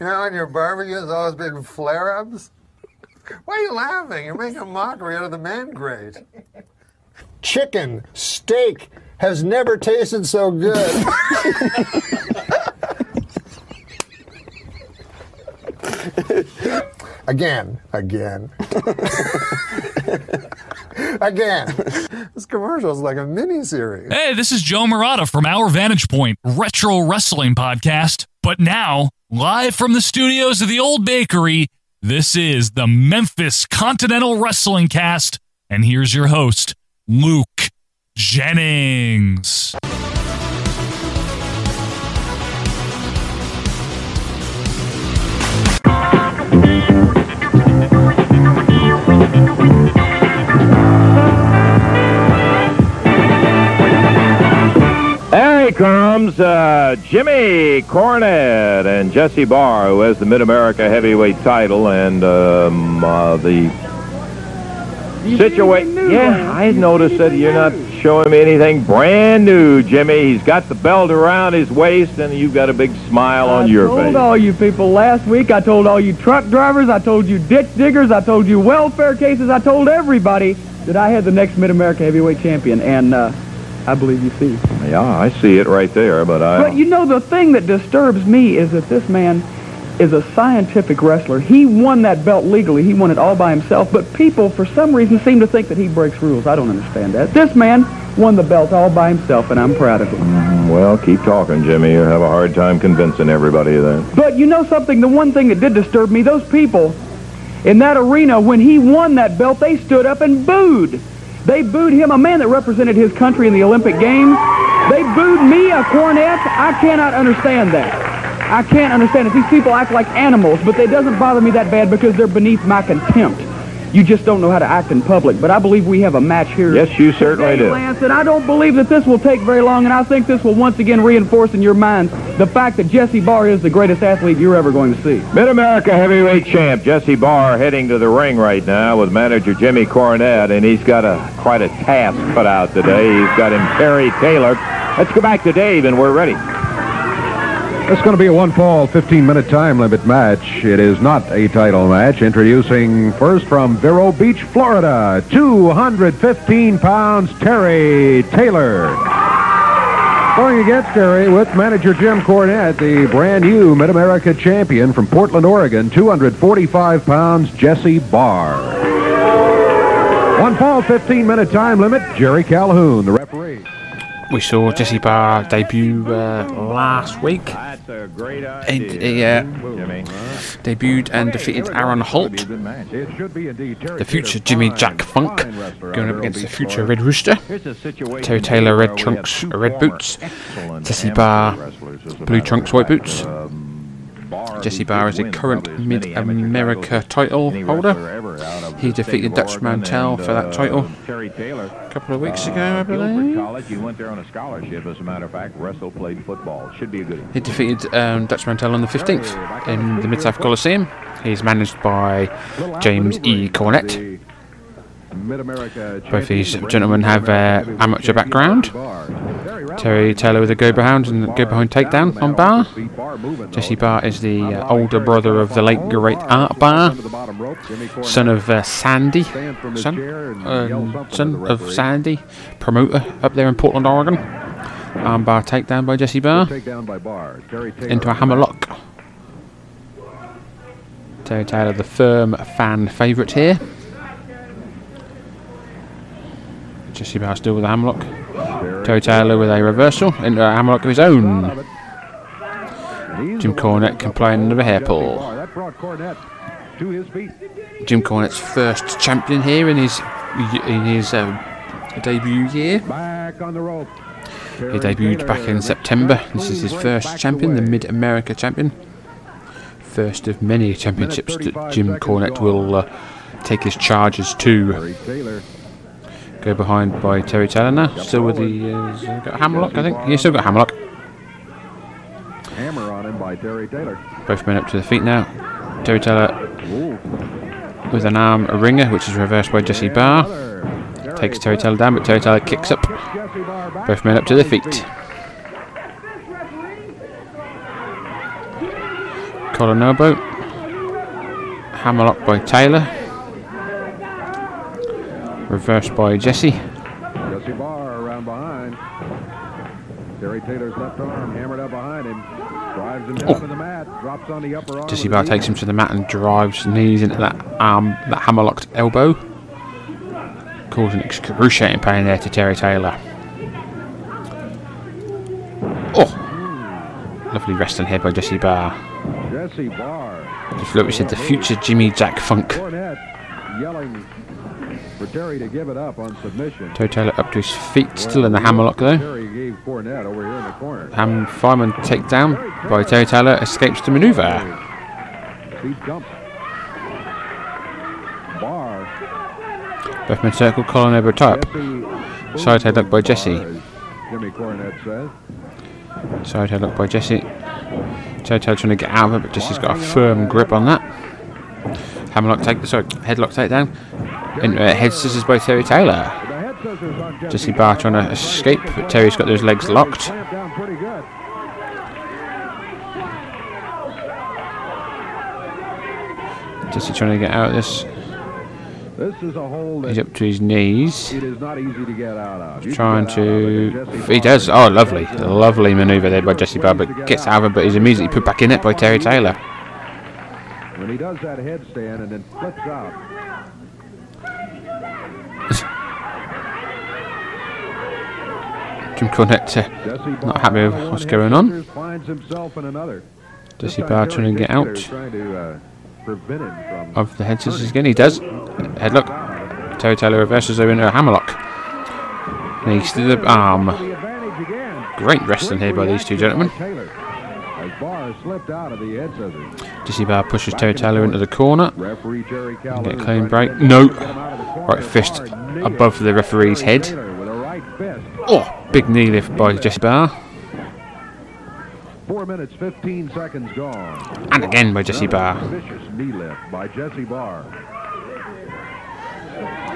you know, in your barbecue, barbecues, always been flare-ups. Why are you laughing? You're making a mockery out of the man grate. Chicken, steak has never tasted so good. <laughs> <laughs> Again, again, <laughs> again. This commercial is like a mini series. Hey, this is Joe Murata from Our Vantage Point Retro Wrestling Podcast. But now, live from the studios of the Old Bakery, this is the Memphis Continental Wrestling Cast. And here's your host, Luke Jennings. Uh, Jimmy Cornette and Jesse Barr, who has the Mid America Heavyweight title and um, uh, the situation. Yeah, I noticed that you're not showing me anything brand new, Jimmy. He's got the belt around his waist, and you've got a big smile on your face. I told all you people last week. I told all you truck drivers. I told you ditch diggers. I told you welfare cases. I told everybody that I had the next Mid America Heavyweight Champion, and uh, I believe you see. Yeah, I see it right there, but I. But you know, the thing that disturbs me is that this man is a scientific wrestler. He won that belt legally. He won it all by himself. But people, for some reason, seem to think that he breaks rules. I don't understand that. This man won the belt all by himself, and I'm proud of him. Mm, well, keep talking, Jimmy. You have a hard time convincing everybody of that. But you know something? The one thing that did disturb me, those people in that arena, when he won that belt, they stood up and booed. They booed him, a man that represented his country in the Olympic Games. They booed me, a Cornette. I cannot understand that. I can't understand it. These people act like animals, but it doesn't bother me that bad because they're beneath my contempt. You just don't know how to act in public. But I believe we have a match here. Yes, you certainly today, do. Lance, and I don't believe that this will take very long, and I think this will once again reinforce in your minds the fact that Jesse Barr is the greatest athlete you're ever going to see. Mid America Heavyweight Champ Jesse Barr heading to the ring right now with manager Jimmy Cornette, and he's got a quite a task put out today. He's got him Terry Taylor. Let's go back to Dave, and we're ready. It's going to be a one fall, 15 minute time limit match. It is not a title match. Introducing first from Vero Beach, Florida, 215 pounds, Terry Taylor. Going against Terry with manager Jim Cornette, the brand new Mid America champion from Portland, Oregon, 245 pounds, Jesse Barr. One fall, 15 minute time limit. Jerry Calhoun, the referee. We saw Jesse Barr debut uh, last week. And, he uh, debuted and defeated Aaron Holt, the future Jimmy Jack Funk, going up against the future Red Rooster. Terry Taylor, red trunks, red boots. Jesse Barr, blue trunks, white boots. Jesse Barr is a current Mid America title holder. He defeated Dutch Mantell for that title a couple of weeks ago, I believe. College, you went there on a scholarship, as a matter of fact. Russell played football. Should be a good. He defeated um, Dutch Mantell on the 15th in the Mid South Coliseum. He's managed by James E. Cornette. Both these gentlemen have uh, amateur background. Terry Taylor with a go behind and go behind takedown on Barr. Jesse Barr is the uh, older brother of the late great Art Barr, son of uh, Sandy, son, um, son of Sandy, promoter up there in Portland, Oregon. Arm bar takedown by Jesse Barr into a hammerlock. Terry Taylor, the firm fan favourite here. Jesse Barr still with a hammerlock. Terry Taylor with a reversal into a hammerlock of his own. Jim Cornette complaining of a hair pull. Jim Cornette's first champion here in his in his um, debut year. He debuted back in September. This is his first champion, the Mid America champion. First of many championships that Jim Cornette will uh, take his charges to. Go behind by Terry Taylor now. Still with the uh, got I think. He's still got hammerlock. Hammer on him by Terry Taylor. Both men up to the feet now. Terry Taylor with an arm a ringer, which is reversed by Jesse Barr. Takes Terry Taylor down, but Terry Taylor kicks up. Both men up to their feet. Collar and elbow. Hammerlock by Taylor. Reversed by Jesse. Jesse Barr around behind. Terry Taylor's left arm hammered up behind him. Drives him down oh. to the mat. Drops on the upper arm. Jesse with Barr takes him to the mat and drives knees into that arm, that hammerlocked elbow, causing excruciating pain there to Terry Taylor. Oh, lovely wrestling here by Jesse Barr. Jesse Barr. Just like we said, the future Jimmy Jack Funk. Cornette yelling for Terry to give it up on submission. Toe Taylor up to his feet, still in the hammerlock though. Terry gave Cornette over here in the corner. Ham fireman takedown by Terry Taylor escapes the maneuver. He dumps. Barr. Both men circle, elbow tie up. Side headlock by Jesse. Jimmy Cornette says. Side headlock by Jesse. Toe Taylor trying to get out of it, but Jesse's got a firm grip on that. Hammerlock take, sorry, headlock takedown. Uh, head scissors by Terry Taylor. Jesse Barr trying to escape, but Terry's got those legs locked. Down. Jesse trying to get out of this. This is a He's up to his knees. it is not easy to get out of. Trying to. He does. Oh, lovely. Lovely maneuver there by Jesse Barr, but gets out of it, but he's immediately put back in it by Terry Taylor. When he does that headstand and then flips out. Jim Cornette uh, not happy with what's going on. Finds himself in another. Jesse Barr trying to get out to uh, prevent him from of the head scissors again. He does. Headlock. Terry Taylor reverses over into a hammerlock. Knees to the arm. Great wrestling here by these two gentlemen. Barr slipped out of the head scissors. Jesse Barr pushes Terry Taylor into the corner. Referee Jerry Get a clean break. No. get him out of the corner. Right fist above the referee's head. Taylor with a right fist. Oh, big knee lift by Jesse Barr. Four minutes, 15 seconds gone. And again by Jesse Barr. Vicious knee lift by Jesse Barr.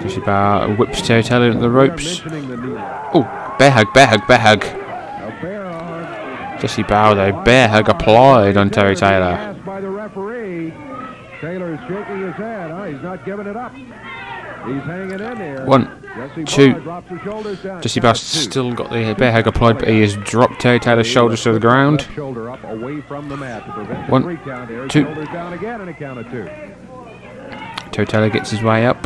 Jesse Barr whips Terry Taylor into the ropes. Mentioning the knee lift. Oh, bear hug, bear hug, bear hug. Jesse Barr though, bear hug applied on Terry Taylor. By the referee. Taylor is shaking his head. Huh? He's not giving it up. He's hanging in there. One, two. Jesse Count still got the bear hug applied, but he has dropped Terry Taylor's shoulders to the ground. Away from the mat to prevent One, two. Terry Taylor gets his way up.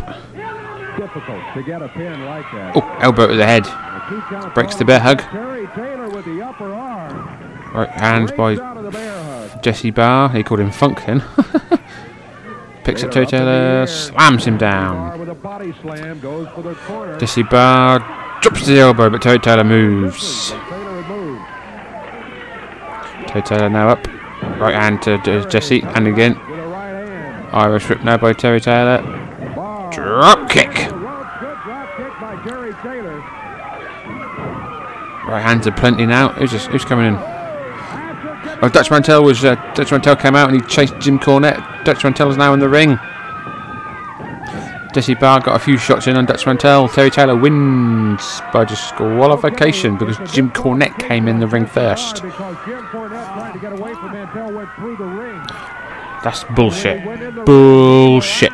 Difficult to get a pin like that. Oh, elbow to the head. A two count Breaks the bear hug. Terry Taylor with the upper arm. Right hand by Breaks out of the bear hug. Jesse Barr. He called him Funk then. <laughs> Picks up Terry Taylor, slams him down. Barr with a body slam goes for the corner. Jesse Barr drops the elbow, but Terry Taylor moves. Taylor now up. Right hand to Jesse, and again. With a right hand. Irish whip now by Terry Taylor. Drop kick. The rope, good drop kick by Jerry Taylor. Right hands are plenty now. Who's this, who's coming in? Oh, Dutch Mantell was uh, Dutch Mantell came out and he chased Jim Cornette. Dutch Mantell is now in the ring. Jesse Barr got a few shots in on Dutch Mantell. Terry Taylor wins by disqualification because Jim Cornette came in the ring first. Because Jim Cornette trying to get away from Mantell went through the ring. That's bullshit. Bullshit.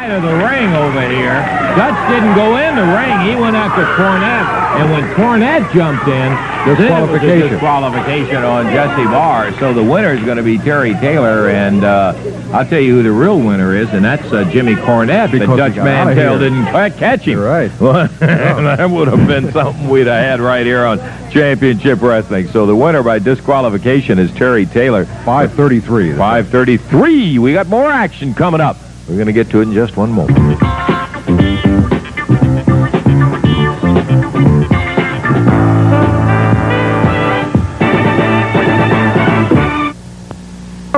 Side of the ring over here. Dutch didn't go in the ring. He went after Cornette. And when Cornette jumped in, then it was a Disqualification. disqualification on Jesse Barr. So the winner is going to be Terry Taylor, and uh, I'll tell you who the real winner is, and that's uh, Jimmy Cornette. Because but Dutch got outta Mantell didn't catch him. You're right. <laughs> that would have been something we'd have had right here on Championship Wrestling. So the winner by disqualification is Terry Taylor. 533. 533. We got more action coming up. We're going to get to it in just one moment.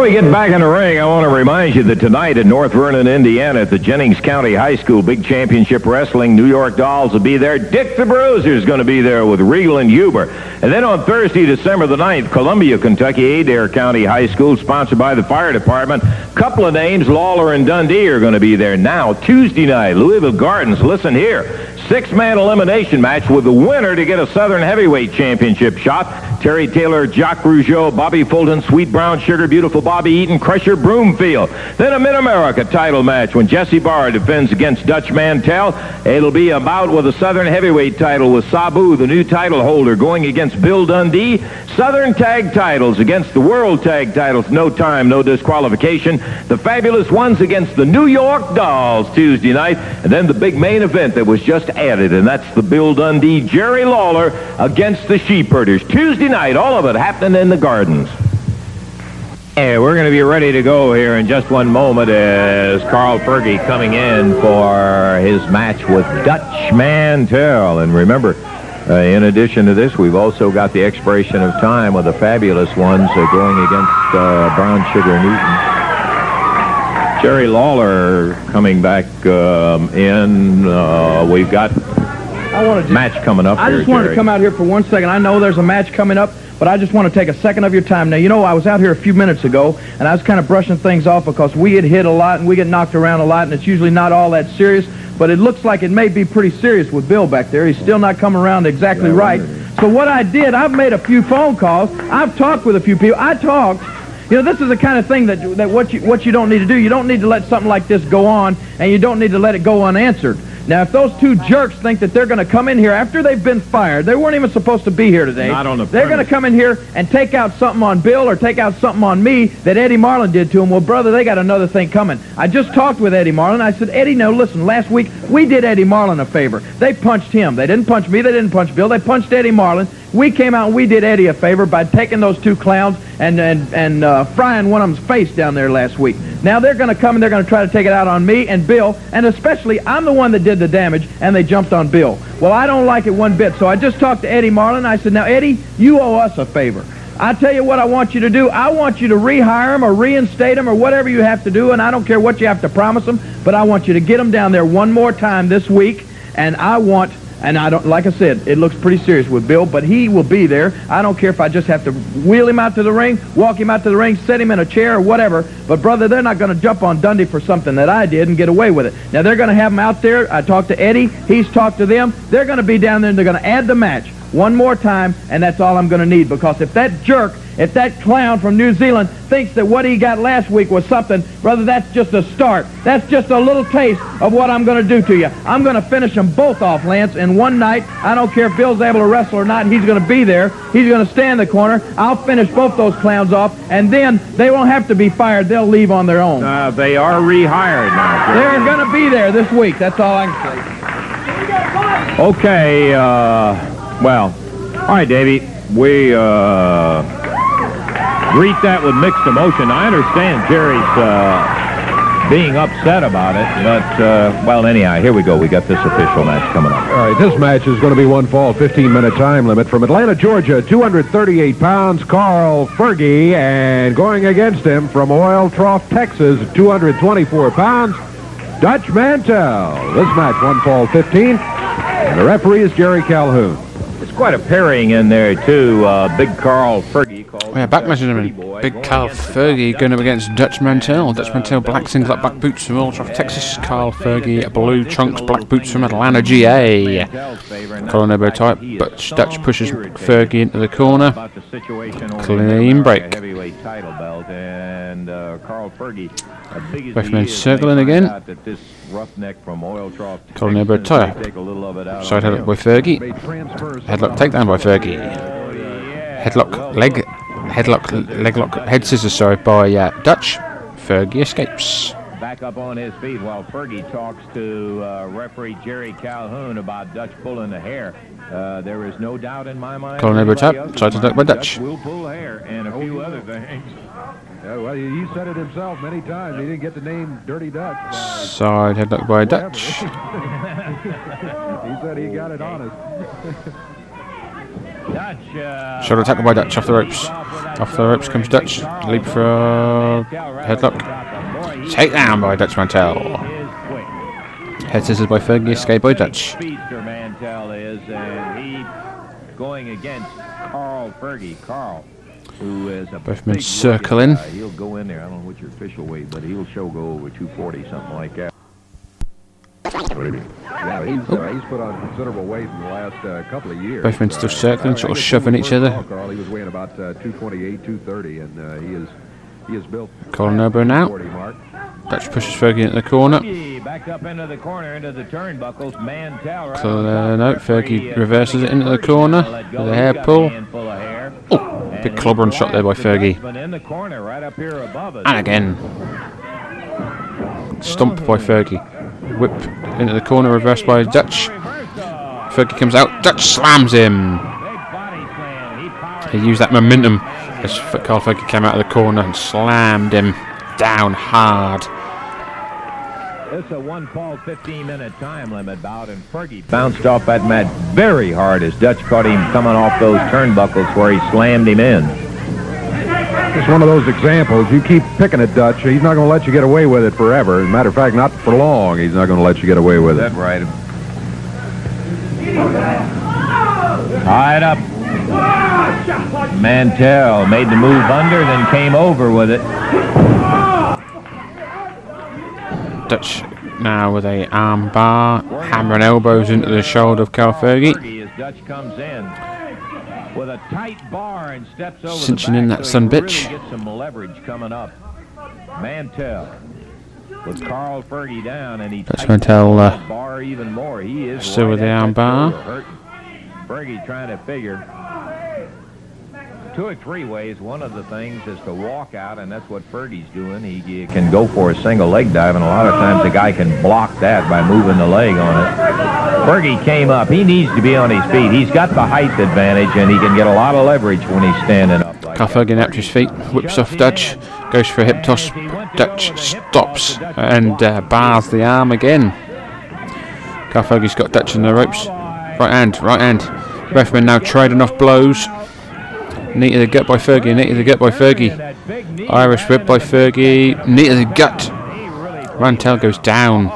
Before we get back in the ring, I want to remind you that tonight in North Vernon, Indiana, at the Jennings County High School Big Championship Wrestling, New York Dolls will be there. Dick the Bruiser is going to be there with Regal and Huber. And then on Thursday, December the 9th, Columbia, Kentucky, Adair County High School, sponsored by the Fire Department. Couple of names, Lawler and Dundee, are going to be there. Now, Tuesday night, Louisville Gardens, listen here. Six-man elimination match with the winner to get a Southern Heavyweight Championship shot. Terry Taylor, Jacques Rougeau, Bobby Fulton, Sweet Brown Sugar, Beautiful Bobby Eaton, Crusher Broomfield. Then a Mid-America title match when Jesse Barr defends against Dutch Mantell. It'll be a bout with a Southern Heavyweight title with Sabu, the new title holder, going against Bill Dundee. Southern Tag titles against the World Tag titles. No time, no disqualification. The Fabulous Ones against the New York Dolls Tuesday night. And then the big main event that was just added, and that's the Bill Dundee, Jerry Lawler against the Sheepherders. Tuesday night, all of it happening in the Gardens. Hey, we're going to be ready to go here in just one moment as Carl Fergie coming in for his match with Dutch Mantell. And remember, uh, in addition to this, we've also got the expiration of time with the fabulous ones uh, going against uh, Brown Sugar Newton. Jerry Lawler coming back um, in. Uh, we've got I want to match coming up I here, just wanted Jerry. to come out here for one second. I know there's a match coming up, but I just want to take a second of your time. Now, you know, I was out here a few minutes ago, and I was kind of brushing things off because we get hit a lot and we get knocked around a lot, and it's usually not all that serious. But it looks like it may be pretty serious with Bill back there. He's still not coming around exactly right. So what I did, I've made a few phone calls. I've talked with a few people. I talked. You know, this is the kind of thing that that what you what you don't need to do. You don't need to let something like this go on, and you don't need to let it go unanswered. Now, if those two jerks think that they're going to come in here after they've been fired, they weren't even supposed to be here today. Not on the They're going to come in here and take out something on Bill or take out something on me that Eddie Marlin did to him. Well, brother, they got another thing coming. I just talked with Eddie Marlin. I said, Eddie, no, listen, last week we did Eddie Marlin a favor. They punched him. They didn't punch me. They didn't punch Bill. They punched Eddie Marlin. We came out and we did Eddie a favor by taking those two clowns and and and uh, frying one of them's face down there last week. Now they're going to come and they're going to try to take it out on me and Bill, and especially I'm the one that did the damage, and they jumped on Bill. Well, I don't like it one bit, so I just talked to Eddie Marlin. I said, now Eddie, you owe us a favor. I tell you what I want you to do. I want you to rehire him or reinstate him or whatever you have to do, and I don't care what you have to promise them, but I want you to get him down there one more time this week, and I want and I don't, like I said, it looks pretty serious with Bill, but he will be there. I don't care if I just have to wheel him out to the ring, walk him out to the ring, set him in a chair or whatever. But brother, they're not going to jump on Dundee for something that I did and get away with it. Now they're going to have him out there. I talked to Eddie. He's talked to them. They're going to be down there and they're going to add the match one more time, and that's all I'm going to need. Because if that jerk, if that clown from New Zealand thinks that what he got last week was something, brother, that's just a start. That's just a little taste of what I'm going to do to you. I'm going to finish them both off, Lance, in one night. I don't care if Bill's able to wrestle or not. He's going to be there. He's going to stand in the corner. I'll finish both those clowns off, and then they won't have to be fired. They'll leave on their own. Uh, they are rehired now. Jerry. They're going to be there this week. That's all I can say. Okay, uh, well, all right, Davey. We uh, greet that with mixed emotion. I understand Jerry's uh, being upset about it, but, uh, well, anyhow, here we go. We got this official match coming up. All right, this match is going to be one fall, 15-minute time limit. From Atlanta, Georgia, 238 pounds, Carl Fergie, and going against him from Oil Trough, Texas, 224 pounds, Dutch Mantell. This match, one fall, 15, and the referee is Jerry Calhoun. Quite a pairing in there, too. Uh, Big Carl Fergie Yeah, back measurement. Big Carl Fergie going up against Dutch Mantell. Dutch Mantell, black singlet, black boots from Trafford, Texas. Carl Fergie, blue trunks, black boots from Atlanta, GA. Elbow type, but Dutch pushes Fergie into the corner. Clean break. Heavyweight title belt, and uh, Carl Fergie, as big as Both men circling again. Out that this roughneck from Oil Trough, Collar elbow Texas, they tie. take a little of it out Side headlock by Fergie. Headlock takedown by Fergie. Headlock leg, headlock leg lock, head scissors sorry by uh, Dutch. Fergie escapes. Back up on his feet while Fergie talks to uh, referee Jerry Calhoun about Dutch pulling the hair. Uh, there is no doubt in my mind. Elbow tap, else's side duck by Dutch. will pull hair and a few other things. Yeah, well, he he said it himself many times. He didn't get the name Dirty Dutch. Uh, Side headlock by Dutch. he said he got it honest. <laughs> Dutch. Uh, Shoulder tackle by Dutch off the ropes. Off the ropes comes Dutch. Leapfrog. Headlock. Take down by Dutch Mantell. Head scissors by Fergie. Escape by Dutch. Speedster Mantell is, and he going against Carl Fergie. Carl, who is a Both circling. guy. He'll go in there. I don't know what your official weight, but he'll show go over 240, something like that. Yeah, he's, uh, he's put on considerable weight in the last uh, couple of years. Both men still Uh, circling, I sort of shoving each other. saw Carl, he was weighing about uh, 228, 230, and uh, he is he is built. Collar elbow now. 40 mark. Dutch pushes Fergie into the corner. Back up into the corner, into the turnbuckles. Mantell right So, uh, no, Fergie reverses it into the corner with a hair pull. Oh, big clobber and shot there by Fergie. But in the corner, right up here above us. And again. Stomp by Fergie. Whip into the corner, reversed by Dutch. Fergie comes out. Dutch slams him. He used that momentum as Carl Fergie came out of the corner and slammed him down hard. It's a one fall, 15 minute time limit bout, and Fergie bounced off that mat very hard as Dutch caught him coming off those turnbuckles where he slammed him in. It's one of those examples. You keep picking at Dutch. He's not going to let you get away with it forever. As a matter of fact, not for long. He's not going to let you get away with it. That's right. Tied up. Mantell made the move under, then came over with it. Dutch now with a arm bar, hammering elbows into the shoulder of Carl Fergie. With a tight bar and steps over Cinching in that so really bitch. gets some leverage coming up. Mantell with Carl Fergie down, and he Mantell, uh, bar even more. He is still with the arm bar. Fergie trying to figure two or three ways. One of the things is to walk out, and that's what Fergie's doing. He, he can go for a single leg dive, and a lot of times the guy can block that by moving the leg on it. Fergie came up. He needs to be on his feet. He's got the height advantage, and he can get a lot of leverage when he's standing up. Like Carl Fergie to his feet, whips off Dutch, goes for a hip toss. Dutch stops and uh, bars the arm again. Carl Fergie's got Dutch in the ropes. Right hand, right hand. Men now trading off blows. Knee to the gut by Fergie, knee to the gut by Fergie. Irish whip by Fergie, knee to the gut. Mantell goes down.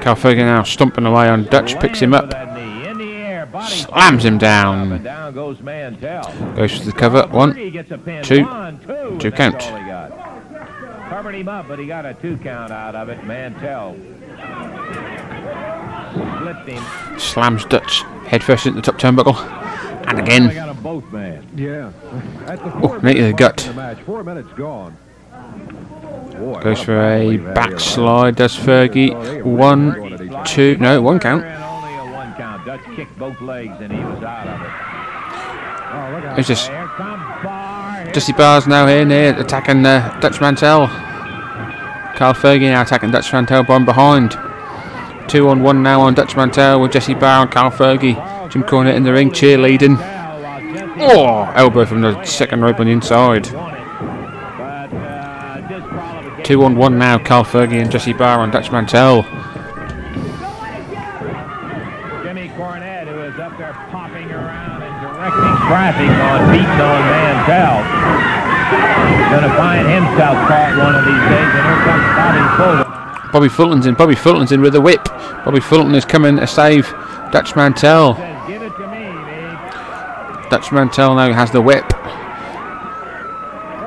Carl Fergie now stomping away on Dutch, picks him up, slams him down. Goes for the cover. One, two, two count. Covered him up, but he got a two count out of it. Him. Slams Dutch headfirst into the top turnbuckle. And again. got 'em both, man. Yeah. At the Oh, four knee to the gut. in the match, four minutes gone. Boy, Goes for a we've had here. backslide, does Fergie. One, two, no, one count. Only a one count. Dutch kicked both legs, and he was out of it. Look out. It's just Here comes Barr. Here Jesse Barr's now here, near attacking uh, Dutch Mantell. Carl Fergie now attacking Dutch Mantell from behind. Two on one now on Dutch Mantell with Jesse Barr and Carl Fergie. Jim Cornette in the ring cheerleading. Oh, elbow from the second rope on the inside. Two on one now, Carl Fergie and Jesse Barr on Dutch Mantell. Jimmy Cornette, who is up there popping around and directing traffic on beats on Mantell. Going to find himself caught one of these days, and here comes Bobby Fulton. Bobby Fulton's in. Bobby Fulton's in with a whip. Bobby Fulton is coming to save Dutch Mantell. Dutch Mantell now has the whip.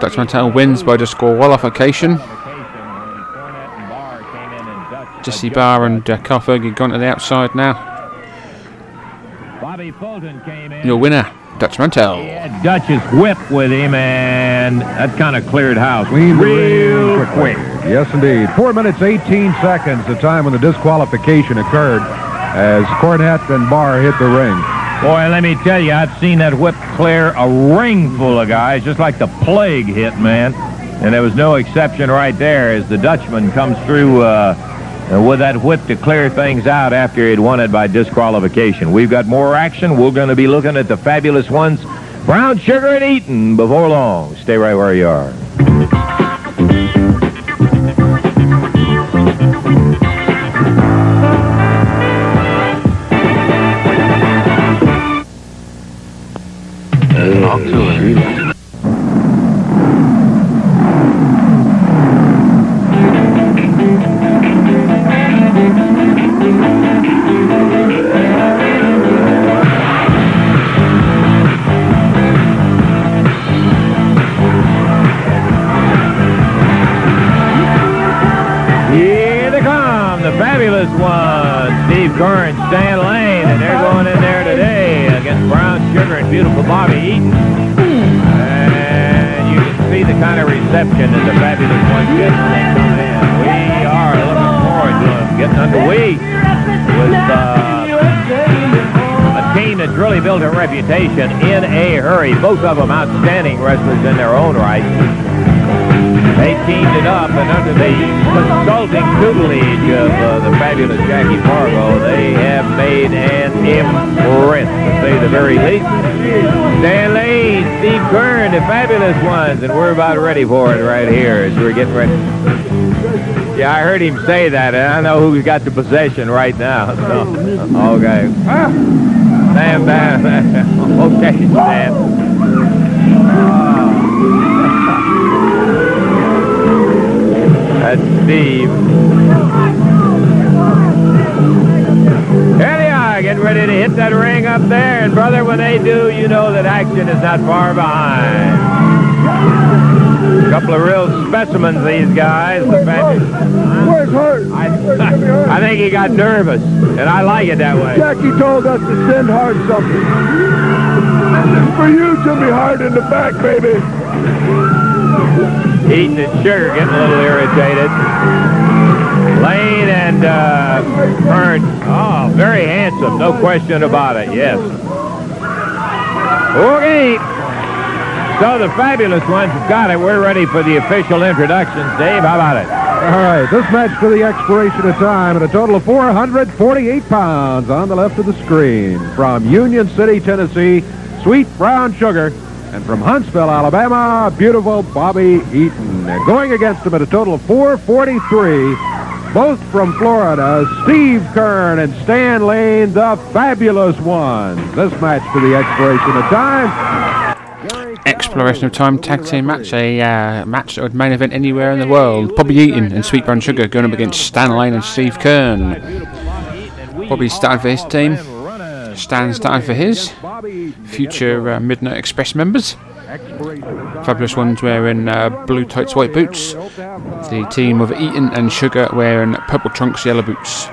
Dutch Mantell wins by disqualification. Jesse Barr and uh, Carl Fergie gone to the outside now. Bobby Fulton came in. Your winner, Dutch Mantell. Dutch's whip with him, and that kind of cleared house Clean real quick. Yes, indeed. Four minutes, 18 seconds, the time when the disqualification occurred as Cornette and Barr hit the ring. Boy, let me tell you, I've seen that whip clear a ring full of guys, just like the plague hit, man. And there was no exception right there as the Dutchman comes through uh, with that whip to clear things out after he'd won it by disqualification. We've got more action. We're going to be looking at the fabulous ones, Brown Sugar and Eaton, before long. Stay right where you are. Reputation in a hurry. Both of them outstanding wrestlers in their own right. They teamed it up, and under the consulting tutelage of uh, the fabulous Jackie Fargo, they have made an imprint, to say the very least. Stan Lane, Steve Keirn, the fabulous ones, and we're about ready for it right here as we're getting ready. Yeah, I heard him say that, and I know who's got the possession right now. So, okay. Stand back. <laughs> Okay, Stan. Ah. That's Steve. Here they are, getting ready to hit that ring up there. And brother, when they do, you know that action is not far behind. A couple of real specimens, these guys. The. Where's Hart? I think he got nervous, and I like it that way. Jackie told us to send Hart something. For you, Jimmy Hart, in the back, baby. Eaton and sugar, getting a little irritated. Lane and uh, oh, very handsome, no question about it, yes. Okay. So the fabulous ones have got it. We're ready for the official introductions. Dave, how about it? All right, this match for the expiration of time at a total of 448 pounds on the left of the screen. From Union City, Tennessee, Sweet Brown Sugar. And from Huntsville, Alabama, beautiful Bobby Eaton. And going against him at a total of 443, both from Florida, Steve Keirn and Stan Lane, the fabulous ones. This match for the expiration of time. Exploration of Time tag team match, a uh, match that would main event anywhere in the world. Bobby Eaton and Sweet Brown Sugar going up against Stan Lane and Steve Keirn. Bobby started for his team. Stan started for his. Future uh, Midnight Express members. Fabulous ones wearing uh, blue tights, white boots. The team of Eaton and Sugar wearing purple trunks, yellow boots.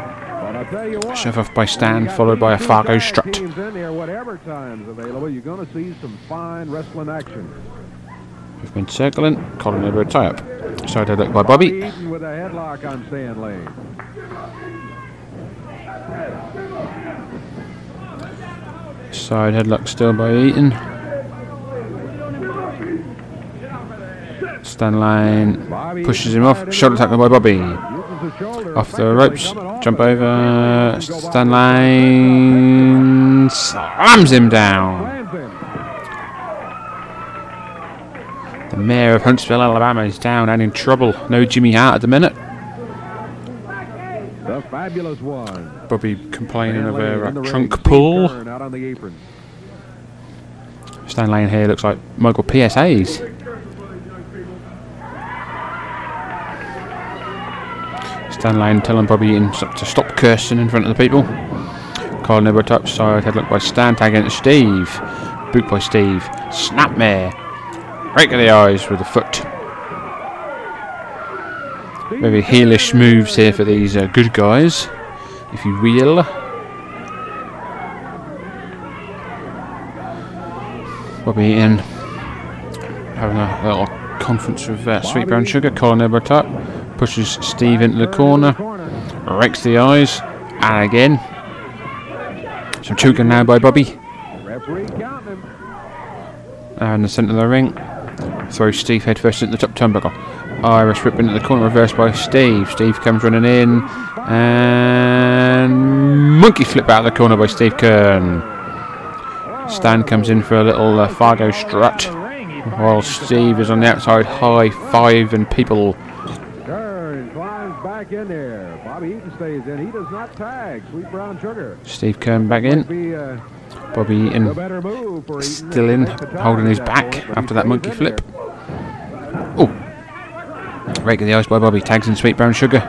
Shove off by Stan, followed by a Fargo strut. Teams in here, whatever time's available, you're going to see some fine wrestling action. We've been circling, collar elbow a tie up. Side headlock by Bobby. With a headlock on Stan Lane. Side headlock still by Eaton. Stan Lane pushes him off. Shoulder tackle by Bobby. Off the ropes. Jump over. Stan Lane slams him down. The mayor of Huntsville, Alabama is down and in trouble. No Jimmy Hart at the minute. The fabulous one. Bobby complaining of a the uh, trunk pull. Keirn out on the apron. Stan Lane here looks like Michael P.S. Hayes. Stan Lane telling Bobby to stop cursing in front of the people. Carl Nibber top side headlock by Stan tag against Steve. Boot by Steve. Snapmare. Right to the eyes with the foot. Maybe heelish moves here for these uh, good guys, if you will. Bobby in having a little conference with uh, Sweet Brown Sugar. collar elbow up, pushes Steve into the corner, wrecks the eyes, and again. Some choking now by Bobby. Now in the centre of the ring, throws Steve headfirst into the top turnbuckle. Irish whip into the corner, reversed by Steve. Steve comes running in, and monkey flip out of the corner by Steve Keirn. Stan comes in for a little uh, Fargo strut, while Steve is on the outside high five and people. Back in there. Bobby Eaton stays in. He does not tag. Sweet brown sugar. Steve Keirn back in. Be, uh, Bobby Eaton still in, holding his back after that monkey flip. Oh, of the ice by Bobby. Tags in Sweet Brown Sugar.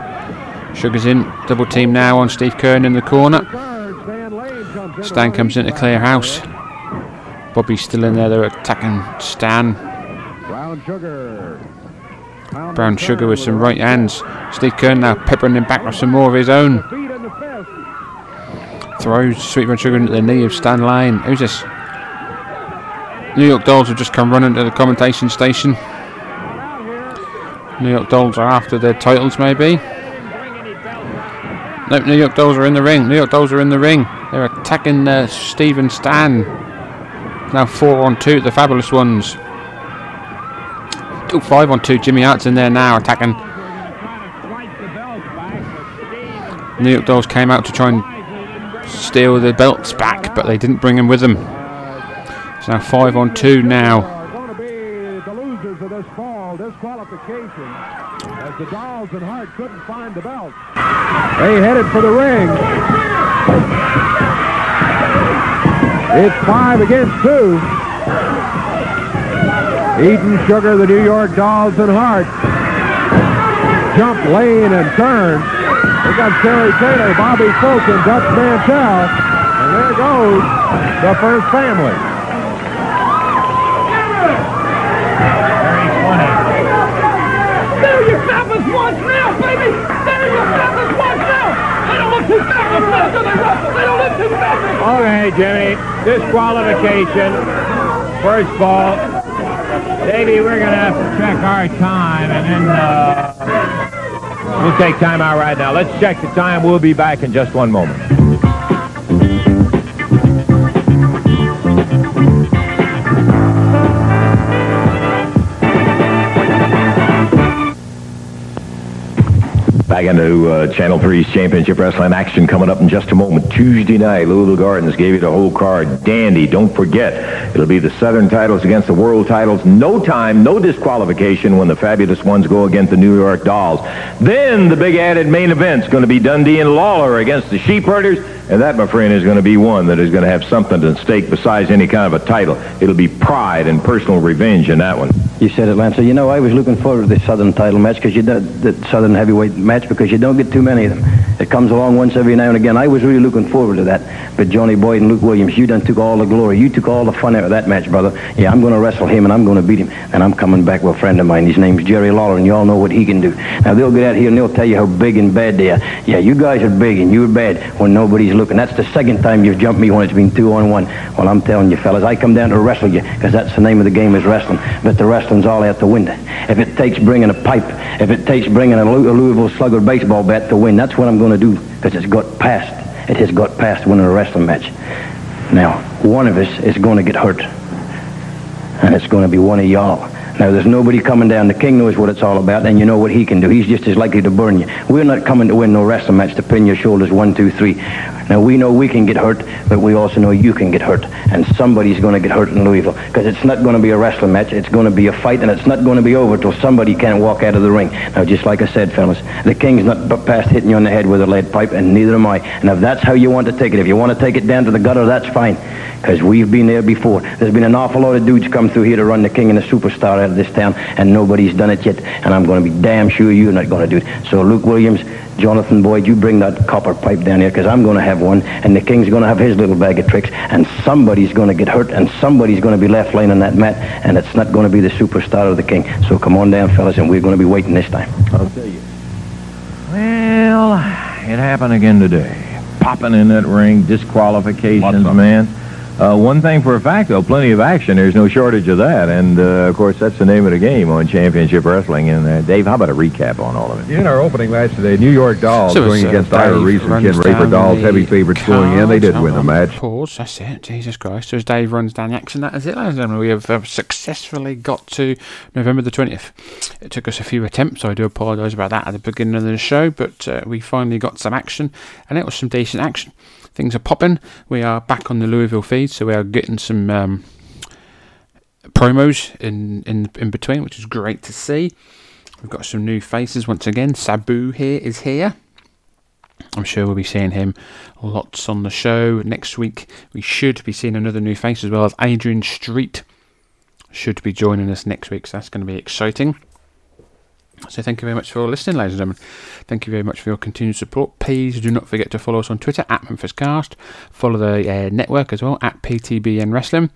Sugar's in. Double team now on Steve Keirn in the corner. Stan comes in to clear house. Bobby's still in there. They're attacking Stan. Brown sugar. Brown Sugar with some right hands. Steve Keirn now peppering him back with some more of his own. Throws Sweet Brown Sugar into the knee of Stan Lane. Who's this? New York Dolls have just come running to the commentation station. New York Dolls are after their titles, maybe. Nope, New York Dolls are in the ring. New York Dolls are in the ring. They're attacking uh, Steve and Stan. Now four on two, the fabulous ones. Five on two. Jimmy Hart's in there now attacking. New York Dolls came out to try and steal the belts back, but they didn't bring them with them. It's now five on two now. As the Dolls and Hart couldn't find the belt. They headed for the ring. It's five against two. Eaton Sugar, the New York Dolls, and Hart. Jump lane and turn. They got Terry Taylor, Bobby Folk, and Dutch Mantell. And there goes the first family. There your fellas once now, baby! There your once now! They don't look too fabulous now, do they? They don't look too fabulous! Okay, Jimmy. Disqualification. First ball. Davey, we're going to have to check our time, and then uh, we'll take time out right now. Let's check the time. We'll be back in just one moment. Back into uh, Channel 3's Championship Wrestling action coming up in just a moment. Tuesday night, Louisville Gardens gave you the whole card. Dandy, don't forget, it'll be the Southern titles against the World titles. No time, no disqualification when the fabulous ones go against the New York Dolls. Then the big added main event's going to be Dundee and Lawler against the Sheep Herders. And that, my friend, is going to be one that is going to have something at stake besides any kind of a title. It'll be pride and personal revenge in that one. You said it, Lancer. You know, I was looking forward to the Southern title match because you do, the Southern heavyweight match because you don't get too many of them. It comes along once every now and again. I was really looking forward to that. But Johnny Boyd and Luke Williams, you done took all the glory. You took all the fun out of that match, brother. Yeah, I'm going to wrestle him and I'm going to beat him. And I'm coming back with a friend of mine. His name's Jerry Lawler, and you all know what he can do. Now they'll get out here and they'll tell you how big and bad they are. Yeah, you guys are big and you're bad when nobody's looking. That's the second time you've jumped me when it's been two on one. Well, I'm telling you, fellas, I come down to wrestle you because that's the name of the game is wrestling. But the wrestling's all out the window. If it takes bringing a pipe, if it takes bringing a a Louisville Slugger baseball bat to win, that's what I'm going to do because it's got past. It has got past winning a wrestling match. Now, one of us is going to get hurt, and it's going to be one of y'all. Now, there's nobody coming down. The king knows what it's all about, and you know what he can do. He's just as likely to burn you. We're not coming to win no wrestling match to pin your shoulders one, two, three. Now, we know we can get hurt, but we also know you can get hurt, and somebody's going to get hurt in Louisville because it's not going to be a wrestling match. It's going to be a fight, and it's not going to be over till somebody can't walk out of the ring. Now, just like I said, fellas, the king's not past hitting you on the head with a lead pipe, and neither am I. And if that's how you want to take it, if you want to take it down to the gutter, that's fine. Because we've been there before. There's been an awful lot of dudes come through here to run the king and the superstar out of this town, and nobody's done it yet. And I'm going to be damn sure you're not going to do it. So, Luke Williams, Jonathan Boyd, you bring that copper pipe down here, because I'm going to have one, and the king's going to have his little bag of tricks, and somebody's going to get hurt, and somebody's going to be left laying on that mat, and it's not going to be the superstar of the king. So come on down, fellas, and we're going to be waiting this time. I'll tell you. Well, it happened again today. Popping in that ring, disqualifications, man. Uh, one thing for a fact, though, plenty of action. There's no shortage of that. And, uh, of course, that's the name of the game on Championship Wrestling. And, uh, Dave, how about a recap on all of it? In our opening match today, New York Dolls So going uh, against Ira Dave Reese and Ken Raper. Dolls heavy favorites going in. They did win the match. Pause. That's it. Jesus Christ. So as Dave runs down the action, that is it, ladies and gentlemen. We have uh, successfully got to November the 20th. It took us a few attempts, so I do apologise about that at the beginning of the show, but uh, we finally got some action, and it was some decent action. Things are popping. We are back on the Louisville feed, so we are getting some um, promos in, in in between, which is great to see. We've got some new faces once again. Sabu here is here. I'm sure we'll be seeing him lots on the show next week. We should be seeing another new face as well as Adrian Street should be joining us next week, so that's going to be exciting. So thank you very much for listening, ladies and gentlemen. Thank you very much for your continued support. Please do not forget to follow us on Twitter at MemphisCast. Follow the uh, network as well at PTBN Wrestling.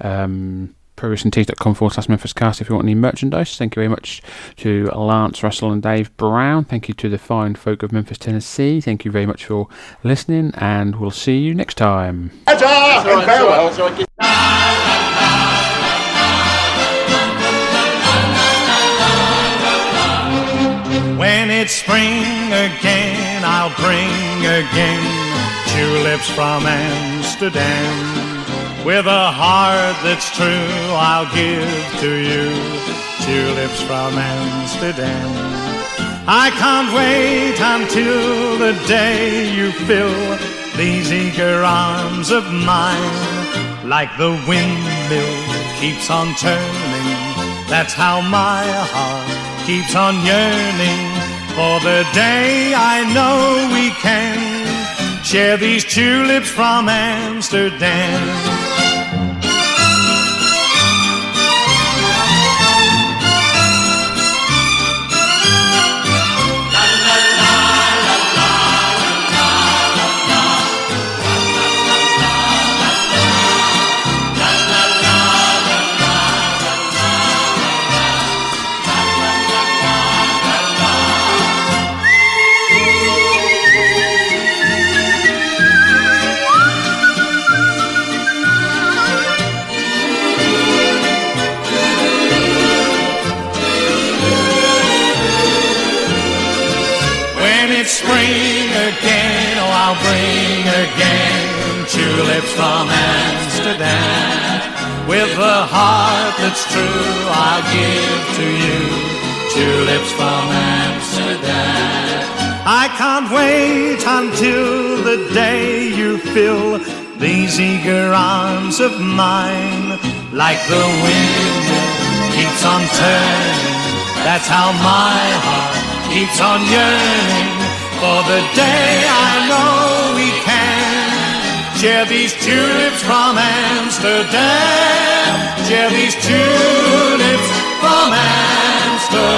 Um, prowrestlingtees.com forward slash Memphis Cast if you want any merchandise. Thank you very much to Lance Russell and Dave Brown. Thank you to the fine folk of Memphis, Tennessee. Thank you very much for listening, and we'll see you next time. Again tulips from Amsterdam. With a heart that's true, I'll give to you tulips from Amsterdam. I can't wait until the day you fill these eager arms of mine. Like the windmill keeps on turning, that's how my heart keeps on yearning for the day I know we can share these tulips from Amsterdam. From Amsterdam. With a heart that's true, I'll give to you tulips from Amsterdam. I can't wait until the day you fill these eager arms of mine. Like the wind keeps on turning, that's how my heart keeps on yearning for the day I know we can Share these tulips from Amsterdam. Share these tulips from Amsterdam.